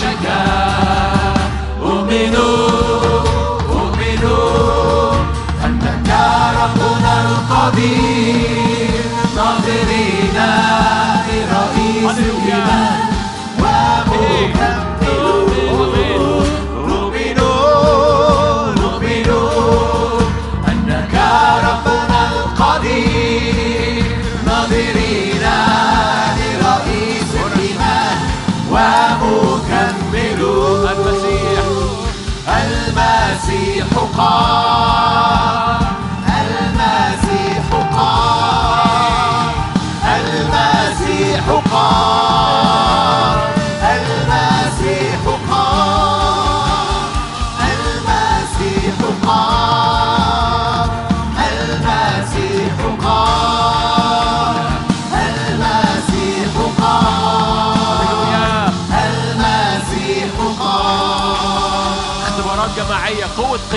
chegar.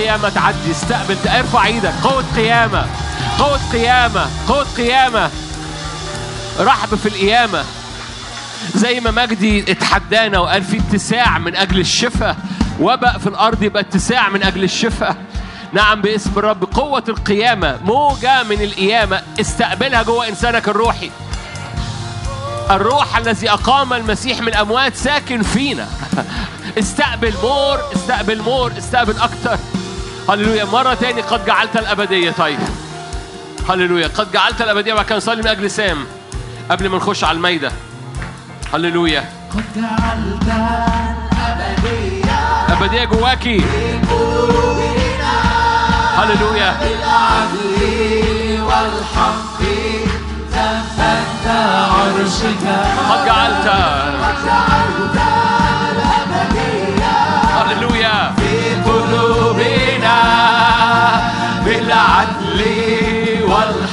قيامة تعدي استقبل ارفع إيدك. قوة قيامة. قوة قيامة. قوة قيامة. رحب في القيامة. زي ما مجدي اتحدانا وقال في اتساع من أجل الشفاء. وباء في الأرض يبقى اتساع من أجل الشفاء. نعم باسم الرب. قوة القيامة. موجة من القيامة. استقبلها جوه إنسانك الروحي. الروح الذي أقام المسيح من الأموات ساكن فينا. استقبل مور استقبل مور استقبل أكتر. هللويا. مرة تاني قد جعلت الأبدية. طيب. هللويا. قد جعلت الأبدية. وبعد كده نصلي من أجل سام. قبل ما نخش على المايدة هللويا. قد جعلت الأبدية. أبدية جواكي. هللويا. بالعدل والحق ثبت عرشك قد جعلت قد جعلت.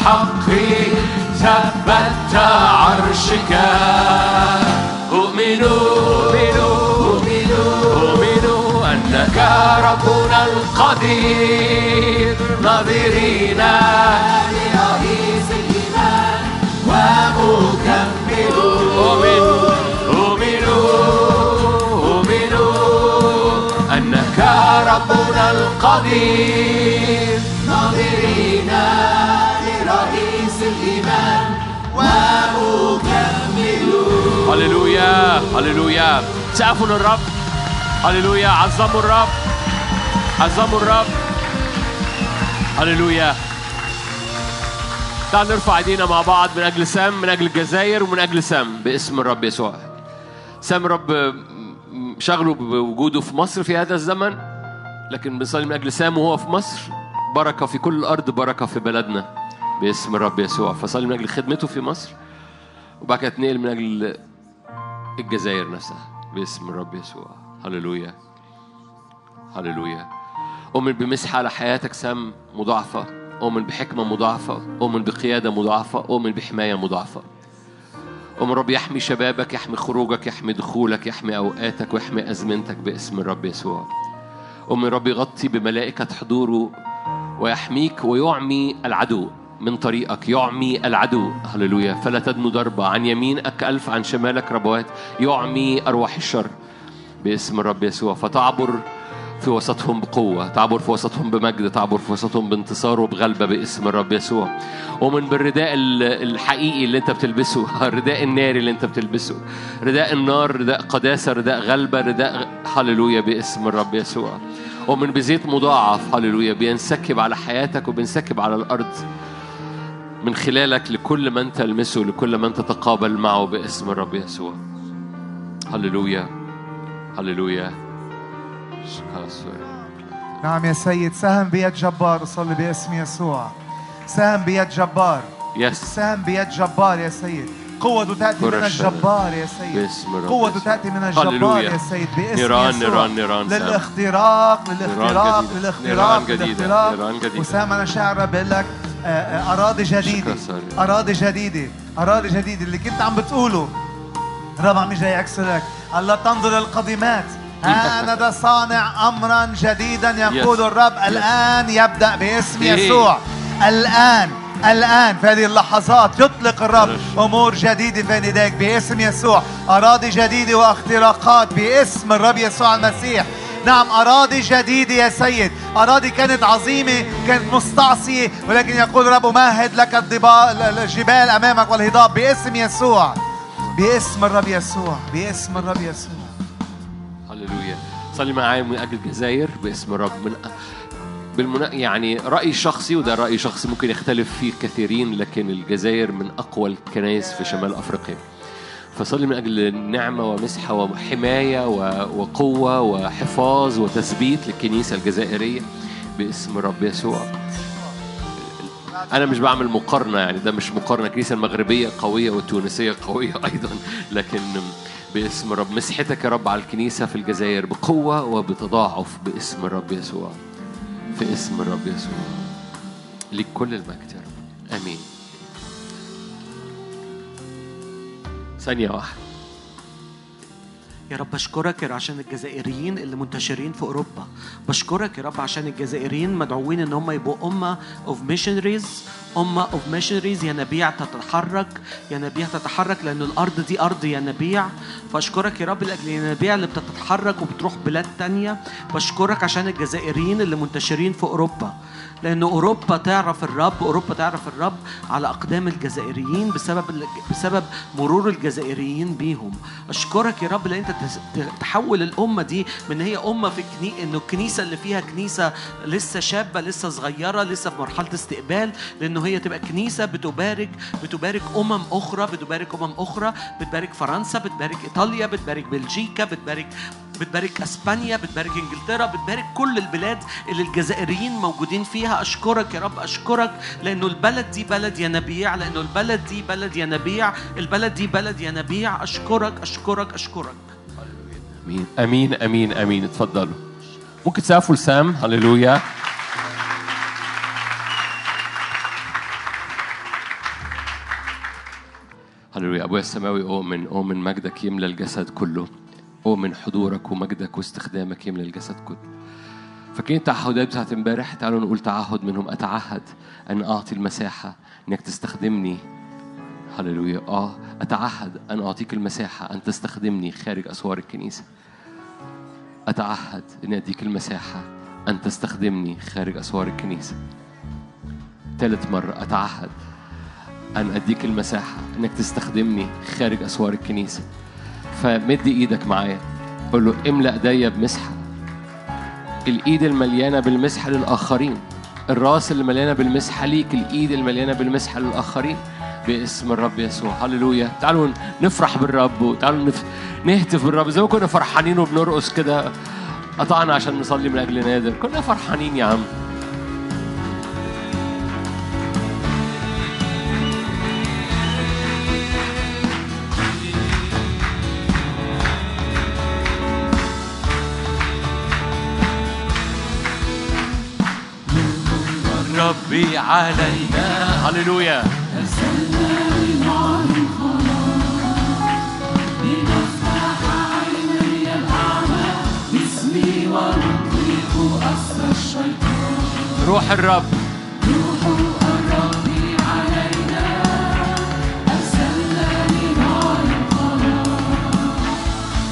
والحق ثبت عرشك. أؤمنوا أؤمنوا أؤمنوا أنك ربنا القدير. ناظرين لرئيس الإيمان ومكمل. أؤمن أؤمنوا أؤمنوا أنك ربنا القدير. هللويا هللويا. سقفوا للرب هللويا عظموا الرب. عظموا الرب. هللويا. تعال نرفع ايدينا مع بعض من أجل سام من أجل الجزائر ومن أجل سام. باسم الرب يسوع. سام رب شغله بوجوده في مصر في هذا الزمن لكن بنصلي من أجل سام وهو في مصر. بركة في كل الأرض بركة في بلدنا. باسم الرب يسوع. فصلي من أجل خدمته في مصر. وبعد كده اتنقل من أجل الجزائر نفسها. باسم الرب يسوع. هللويا. هللويا. أؤمن بمسحة على حياتك سام مضاعفة. أؤمن بحكمة مضاعفة. أؤمن بقيادة مضاعفة. أؤمن بحماية مضاعفة. أؤمن رب يحمي شبابك يحمي خروجك يحمي دخولك يحمي أوقاتك ويحمي أزمنتك باسم الرب يسوع. أؤمن رب يغطي بملائكة حضوره ويحميك ويعمي العدو. من طريقك. يعمي العدو. هللويا. فلا تدنو ضربة عن يمينك ألف عن شمالك ربوات. يعمي أرواح الشر. باسم الرب يسوع. فتعبر في وسطهم بقوة. تعبر في وسطهم بمجد. تعبر في وسطهم بانتصار وبغلبة. باسم الرب يسوع. ومن بالرداء ال- الحقيقي اللي انت بتلبسه. الرداء الناري اللي انت بتلبسه. رداء النار رداء قداسة رداء غلبة رداء هللويا. باسم الرب يسوع. ومن بزيت مضاعف. هللويا. بينسكب على حياتك وبينسكب على الأرض. من خلالك لكل من تلمسه لكل من تتقابل معه باسم الرب يسوع هللويا هللويا نعم يا سيد سهم بيد جبار أصلي باسم يسوع سهم بيد جبار yes سهم بيد جبار يا سيد قوة تأتي من الجبار يا سيد قوة. تأتي من الجبار. يا سيد باسم نيران يسوع نيران نيران. للاختراق للاختراق. للاختراق. للاختراق. وسام أنا شاعر بقول لك أراضي جديدة. شكرا سوري. أراضي جديدة. أراضي جديدة. اللي كنت عم بتقوله. الرب عم يجي يكسرك الله تنظر القديمات أنا ده صانع أمرا جديدا يقول. الرب. الآن يبدأ باسم إيه. يسوع. الآن الآن. في هذه اللحظات يطلق الرب. أمور جديدة في يديك باسم يسوع. أراضي جديدة واختراقات باسم الرب يسوع المسيح. نعم أراضي جديدة يا سيد. أراضي كانت عظيمة كانت مستعصية ولكن يقول الرب أمهد لك الجبال أمامك والهضاب. باسم يسوع. باسم الرب يسوع. باسم الرب يسوع. هللويا. صلي معايا من أجل الجزائر باسم الرب. من بالمنا... يعني رأي شخصي وده رأي شخصي ممكن يختلف فيه كثيرين لكن الجزائر من أقوى الكنائس في شمال أفريقيا. فصلي من أجل نعمة ومسحة وحماية. وقوة وحفاظ وتثبيت للكنيسة الجزائرية باسم الرب يسوع. أنا مش بعمل مقارنة يعني ده مش مقارنة. الكنيسة المغربية قوية والتونسية قوية أيضا لكن باسم الرب. مسحتك يا رب على الكنيسة في الجزائر بقوة وبتضاعف باسم الرب يسوع. في اسم الرب يسوع. ليك كل المجد يا رب. آمين. ثانية واحدة. يا رب بشكرك يا رب عشان الجزائريين اللي منتشرين في أوروبا. بشكرك يا رب عشان الجزائريين مدعوين إن هم يبقوا أمة of missionaries أمة of missionaries ينابيع تتحرك ينابيع تتحرك لأن الأرض دي أرض ينابيع فاشكرك يا رب لاجل الينابيع اللي بتتحرك وبتروح بلاد تانية بشكرك عشان الجزائريين اللي منتشرين في أوروبا. لأن أوروبا تعرف الرب أوروبا تعرف الرب على أقدام الجزائريين بسبب بسبب مرور الجزائريين بيهم. أشكرك يا رب لأن أنت تحول الأمة دي من هي أمة في كني... إنه الكنيسة اللي فيها كنيسة لسه شابة لسه صغيرة لسه في مرحلة استقبال لأنه هي تبقى كنيسة بتبارك بتبارك أمم أخرى بتبارك أمم أخرى بتبارك فرنسا بتبارك إيطاليا بتبارك بلجيكا بتبارك بتبارك إسبانيا بتبارك إنجلترا بتبارك كل البلاد اللي الجزائريين موجودين فيها. أشكرك يا رب أشكرك لأنه البلد دي بلد ينابيع لأنه البلد دي بلد ينابيع البلد دي بلد ينابيع أشكرك أشكرك أشكرك. آمين آمين آمين. امين اتفضلوا. ممكن تسقفوا لسام هللويا. هللويا أبويا السماوي أؤمن أؤمن مجدك يملى الجسد كله. أؤمن حضورك ومجدك واستخدامك يملى الجسد كله. فاكرين التعهدات بتاعت امبارح؟ تعالوا نقول تعهد منهم. أتعهد أن أعطي المساحة إنك تستخدمني. هللويا آه أتعهد أن أعطيك المساحة أن تستخدمني خارج أسوار الكنيسة. أتعهد ان أديك المساحة أن تستخدمني خارج أسوار الكنيسة. ثالث مرة أتعهد أن أديك المساحة إنك تستخدمني خارج أسوار الكنيسة. فمد إيدك معايا. قول له املأ ايديا بمسحة. الإيد المليانة بالمسحة للآخرين. الرأس اللي مليانة بالمسحة ليك. الإيد المليانة بالمسحة للآخرين. باسم الرب يسوع. هللويا. تعالوا نفرح بالرب وتعالوا نف... نهتف بالرب. زي ما كنا فرحانين وبنرقص كده. قطعنا عشان نصلي من أجل نادر. كنا فرحانين يا عم. ربي علينا. هللويا. روح الرب.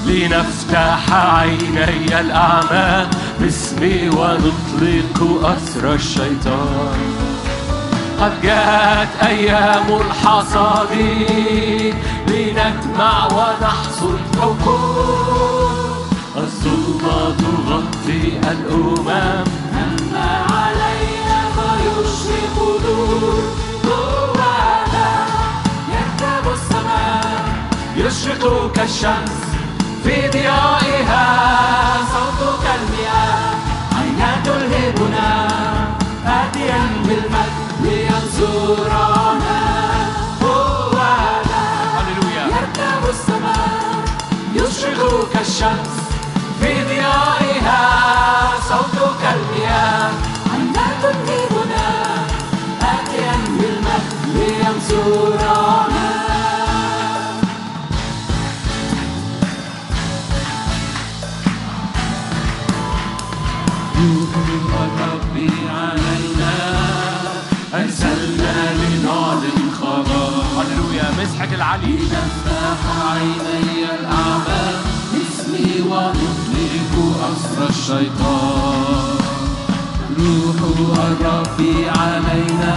لنفتح عيني الأعمى. باسمي ونطلق أسر الشيطان. قد جاءت أيام الحصاد لنجمع ونحصد حقوق. الظلمة تغطي الأمم. أما علينا فيشرق نور جوانا يكتب السماء. يشرق كالشمس في ضيائها. صوتك المياه. عينا تلهبنا آتيا بالمجد. كالشمس. في ضيائها صوتك المياه. عينا تلهبنا آتيا بالمجد لينصرنا ربي العلي نفتح عيني الأعمى باسمي ونطلق أسر الشيطان روح الرب علينا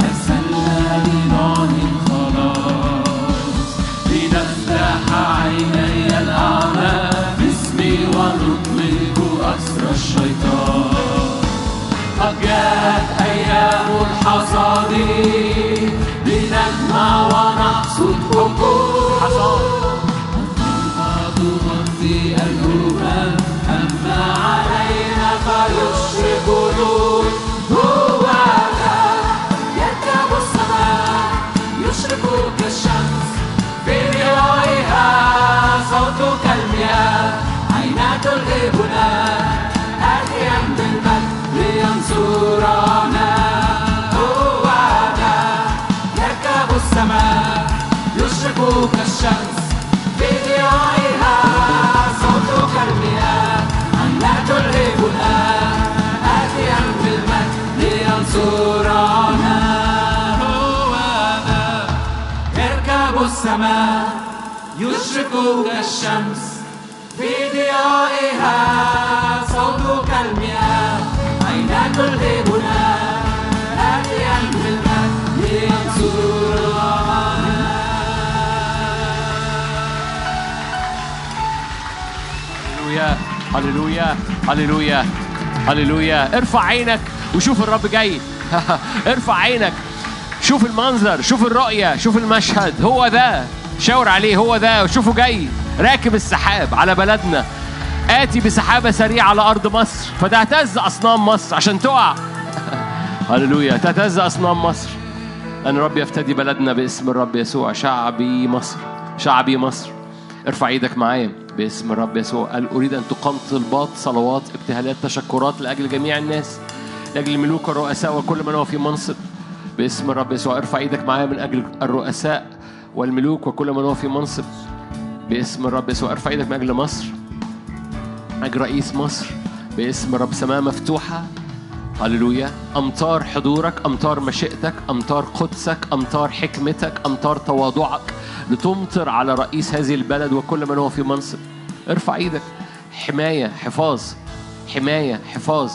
أرسلنا لنعلن خلاص لنفتح عيني الأعمى باسمي ونطلق أسر الشيطان قد جاءت أيام الحصاد ونحصد حقوق الأمم علينا فيشرق جوانا يركب السماء يشرق كالشمس في عينا تلهبنا آتيا بالمجد لينصرنا السماء يشرق كالشمس في ضيائها صوتك المياه عينا تلهبنا هللويا هللويا هللويا. ارفع عينك وشوف الرب جاي. ارفع عينك. شوف المنظر شوف الرؤية شوف المشهد. هو ده. شاور عليه هو ده. وشوفه جاي. راكب السحاب على بلدنا. آتي بسحابة سريعة على أرض مصر. فتهتز أصنام مصر عشان تقع. هللويا. تهتز أصنام مصر. أن رب يفتدي بلدنا باسم الرب يسوع. شعبي مصر. شعبي مصر. ارفع إيدك معايا. باسم الرب يسوع. قال أريد أن تقام طلبات صلوات ابتهالات تشكرات لأجل جميع الناس لأجل الملوك والرؤساء وكل من هو في منصب. باسم الرب يسوع ارفع إيدك معايا من أجل الرؤساء والملوك وكل من هو في منصب. باسم الرب يسوع ارفع إيدك من أجل مصر. أجل رئيس مصر. باسم الرب سماء مفتوحة. هللويا. امطار حضورك امطار مشيئتك امطار قدسك امطار حكمتك امطار تواضعك. لتمطر على رئيس هذه البلد وكل من هو في منصب. ارفع إيدك. حماية حفاظ. حماية حفاظ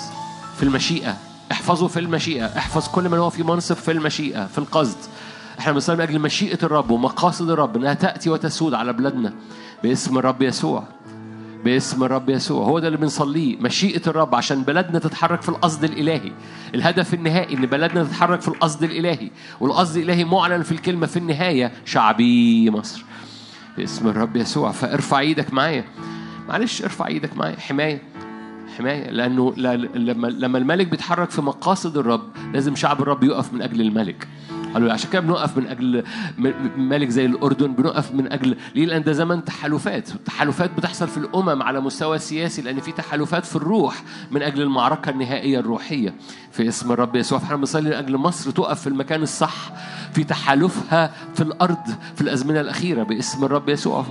في المشيئة. احفظه في المشيئة. احفظ كل من هو في منصب في المشيئة في القصد. إحنا بنصلي من أجل مشيئة الرب ومقاصد الرب إنها تأتي وتسود على بلادنا باسم الرب يسوع. باسم الرب يسوع. هو ده اللي بنصليه. مشيئة الرب عشان بلدنا تتحرك في القصد الإلهي. الهدف النهائي إن بلدنا تتحرك في القصد الإلهي. والقصد الإلهي معلن في الكلمة في النهاية شعبي مصر. باسم الرب يسوع. فارفع إيدك معايا. معلش ارفع إيدك معايا. حماية. حماية. لأنه لما لما الملك بيتحرك في مقاصد الرب لازم شعب الرب يقف من أجل الملك. قالوا عشان كده بنقف من أجل ملك زي الأردن بنقف من أجل ليه؟ لأن ده زمن تحالفات. التحالفات بتحصل في الأمم على مستوى سياسي لأن في تحالفات في الروح من أجل المعركة النهائية الروحية. في اسم الرب يسوع فإحنا بنصلي من أجل مصر تقف في المكان الصح في تحالفها في الأرض في الأزمنة الأخيرة باسم الرب يسوع.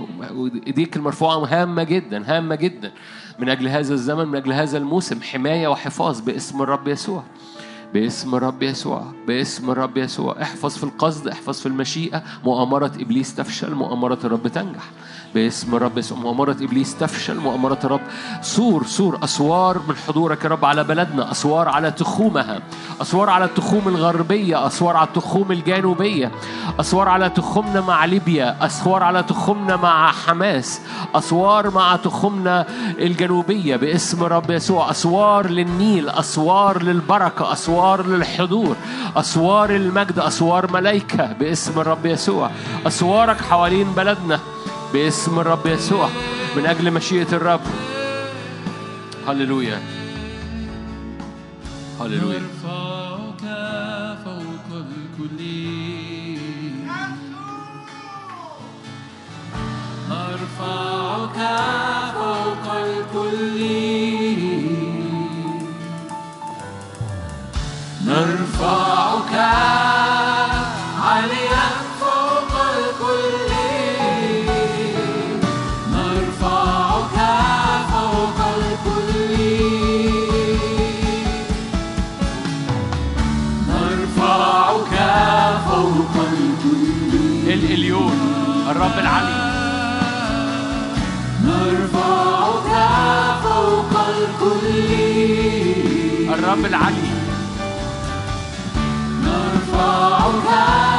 ايديك المرفوعه هامه جدا هامة جدا. من أجل هذا الزمن من أجل هذا الموسم حماية وحفاظ باسم الرب يسوع. باسم الرب يسوع باسم الرب يسوع. احفظ في القصد احفظ في المشيئة. مؤامرة إبليس تفشل مؤامرة الرب تنجح. باسم الرب يسوع مؤامرة إبليس تفشل مؤامرة الرب. سور سور أسوار من حضورك يا رب على بلدنا. أسوار على تخومها. أسوار على التخوم الغربية. أسوار على التخوم الجنوبية. أسوار على تخومنا مع ليبيا. أسوار على تخومنا مع حماس. أسوار مع تخومنا الجنوبية. باسم الرب يسوع. أسوار للنيل. أسوار للبركة. أسوار للحضور أسوار المجد أسوار ملايكة باسم الرب يسوع. أسوارك حوالين بلدنا باسم الرب يسوع. من أجل مشيئة الرب. هللويا. هللويا. نرفعك فوق الكل. نرفعك فوق الكل. نرفعك عاليا فوق الكل. نرفعك فوق الكل. نرفعك فوق الكل. الإليون؟ الرب العلي نرفعك فوق الكل. الرب العلي نرفعك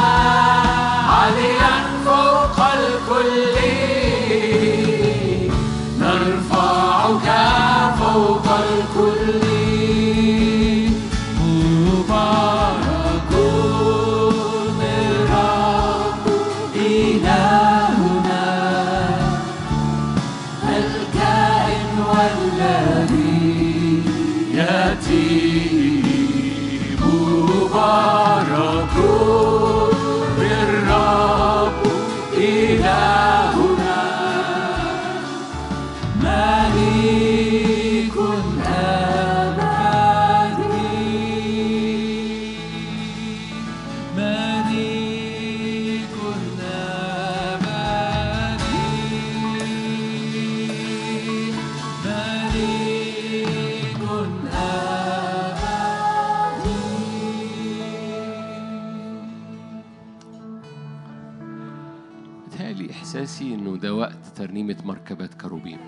إحساسي إنه ده وقت ترنيمة مركبات كروبيم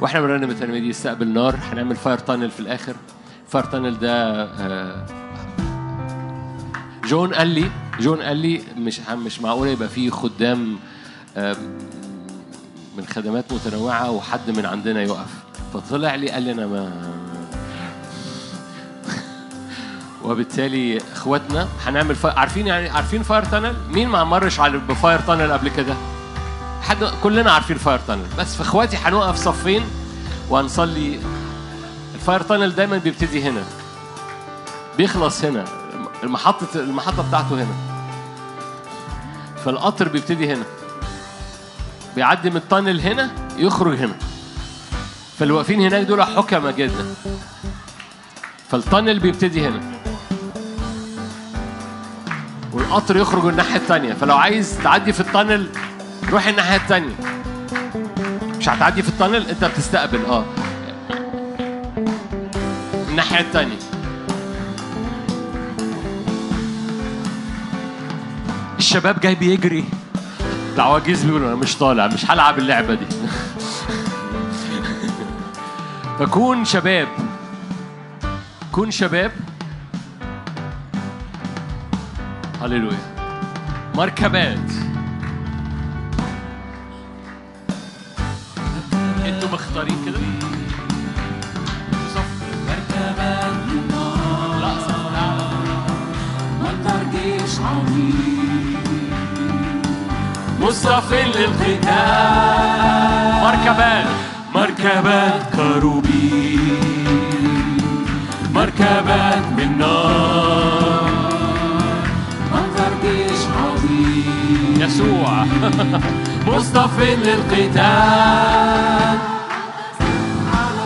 وإحنا بنرنم الترنيمة دي استقبل نار هنعمل fire tunnel في الآخر. fire tunnel ده آه، جون قال لي جون قال لي مش مش معقول يبقى فيه خدام من خدمات متنوعة وحد من عندنا يقف. فطلع لي قال لي أنا ما وبالتالي اخواتنا هنعمل فا... عارفين يعني عارفين fire tunnel مين ما مرش على ب fire tunnel قبل كده؟ حد كلنا عارفين fire tunnel بس في اخواتي هنقف صفين وهنصلي ال fire tunnel دايما بيبتدي هنا. بيخلص هنا. المحطة المحطة بتاعته هنا. فالقطر بيبتدي هنا. بيعدي من ال tunnel هنا يخرج هنا. فاللي واقفين هناك دول حكمة جدا. فالتانل بيبتدي هنا. والقطر يخرج الناحية التانية. فلو عايز تعدي في التانل روح الناحية التانية. مش هتعدي في التانل انت بتستقبل آه. الناحية التانية. الشباب جاي بيجري. العواجيز بيقولوا أنا مش طالع مش هلعب اللعبة دي. فكون شباب. كون شباب. هللويا مركبات أنتوا مختارين كده مركبات جيش عظيم مصطف للقتال مركبات مركبات كروبين مركبات من نار يسوع. مصطف للقتال. على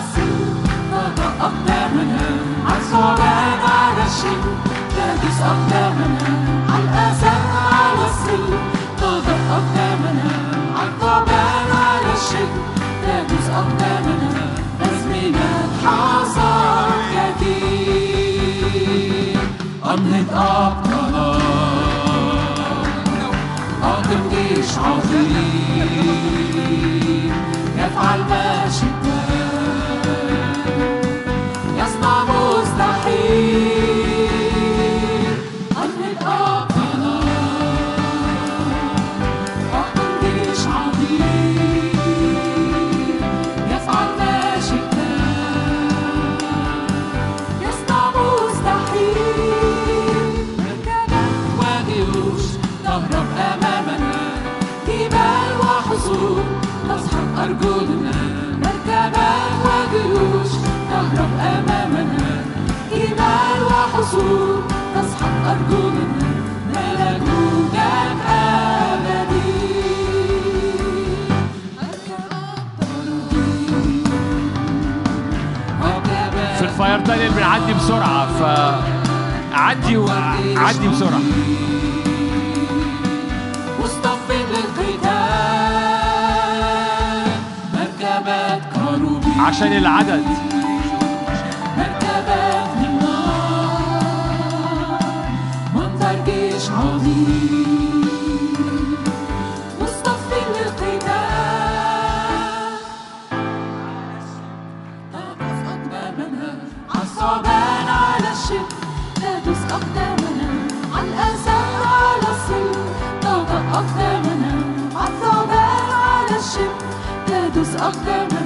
نضع أقدامنا على الثعبان على الشم تدوس أقدامنا على الأسد على السلم نضع أقدامنا على الثعبان على الشم تدوس أقدامنا أزمنة حصار كثير أنهض أبطالنا جيش عظيم. يفعل ما شئت. يصنع مستحيل. أرجلنا مركبات وجيوش تهرب أمامنا. جبال وحصون تسحق أرجلنا. ملكوتك أبدي. في الفاير تانل بنعدي بسرعة فعدي وعدي بسرعة. عشان العدد. مركبات منظر جيش عظيم مصطف للقتال أقدامنا على الشب تدوس أقدامنا على الأسد على تضع أقدامنا على تدوس أقدامنا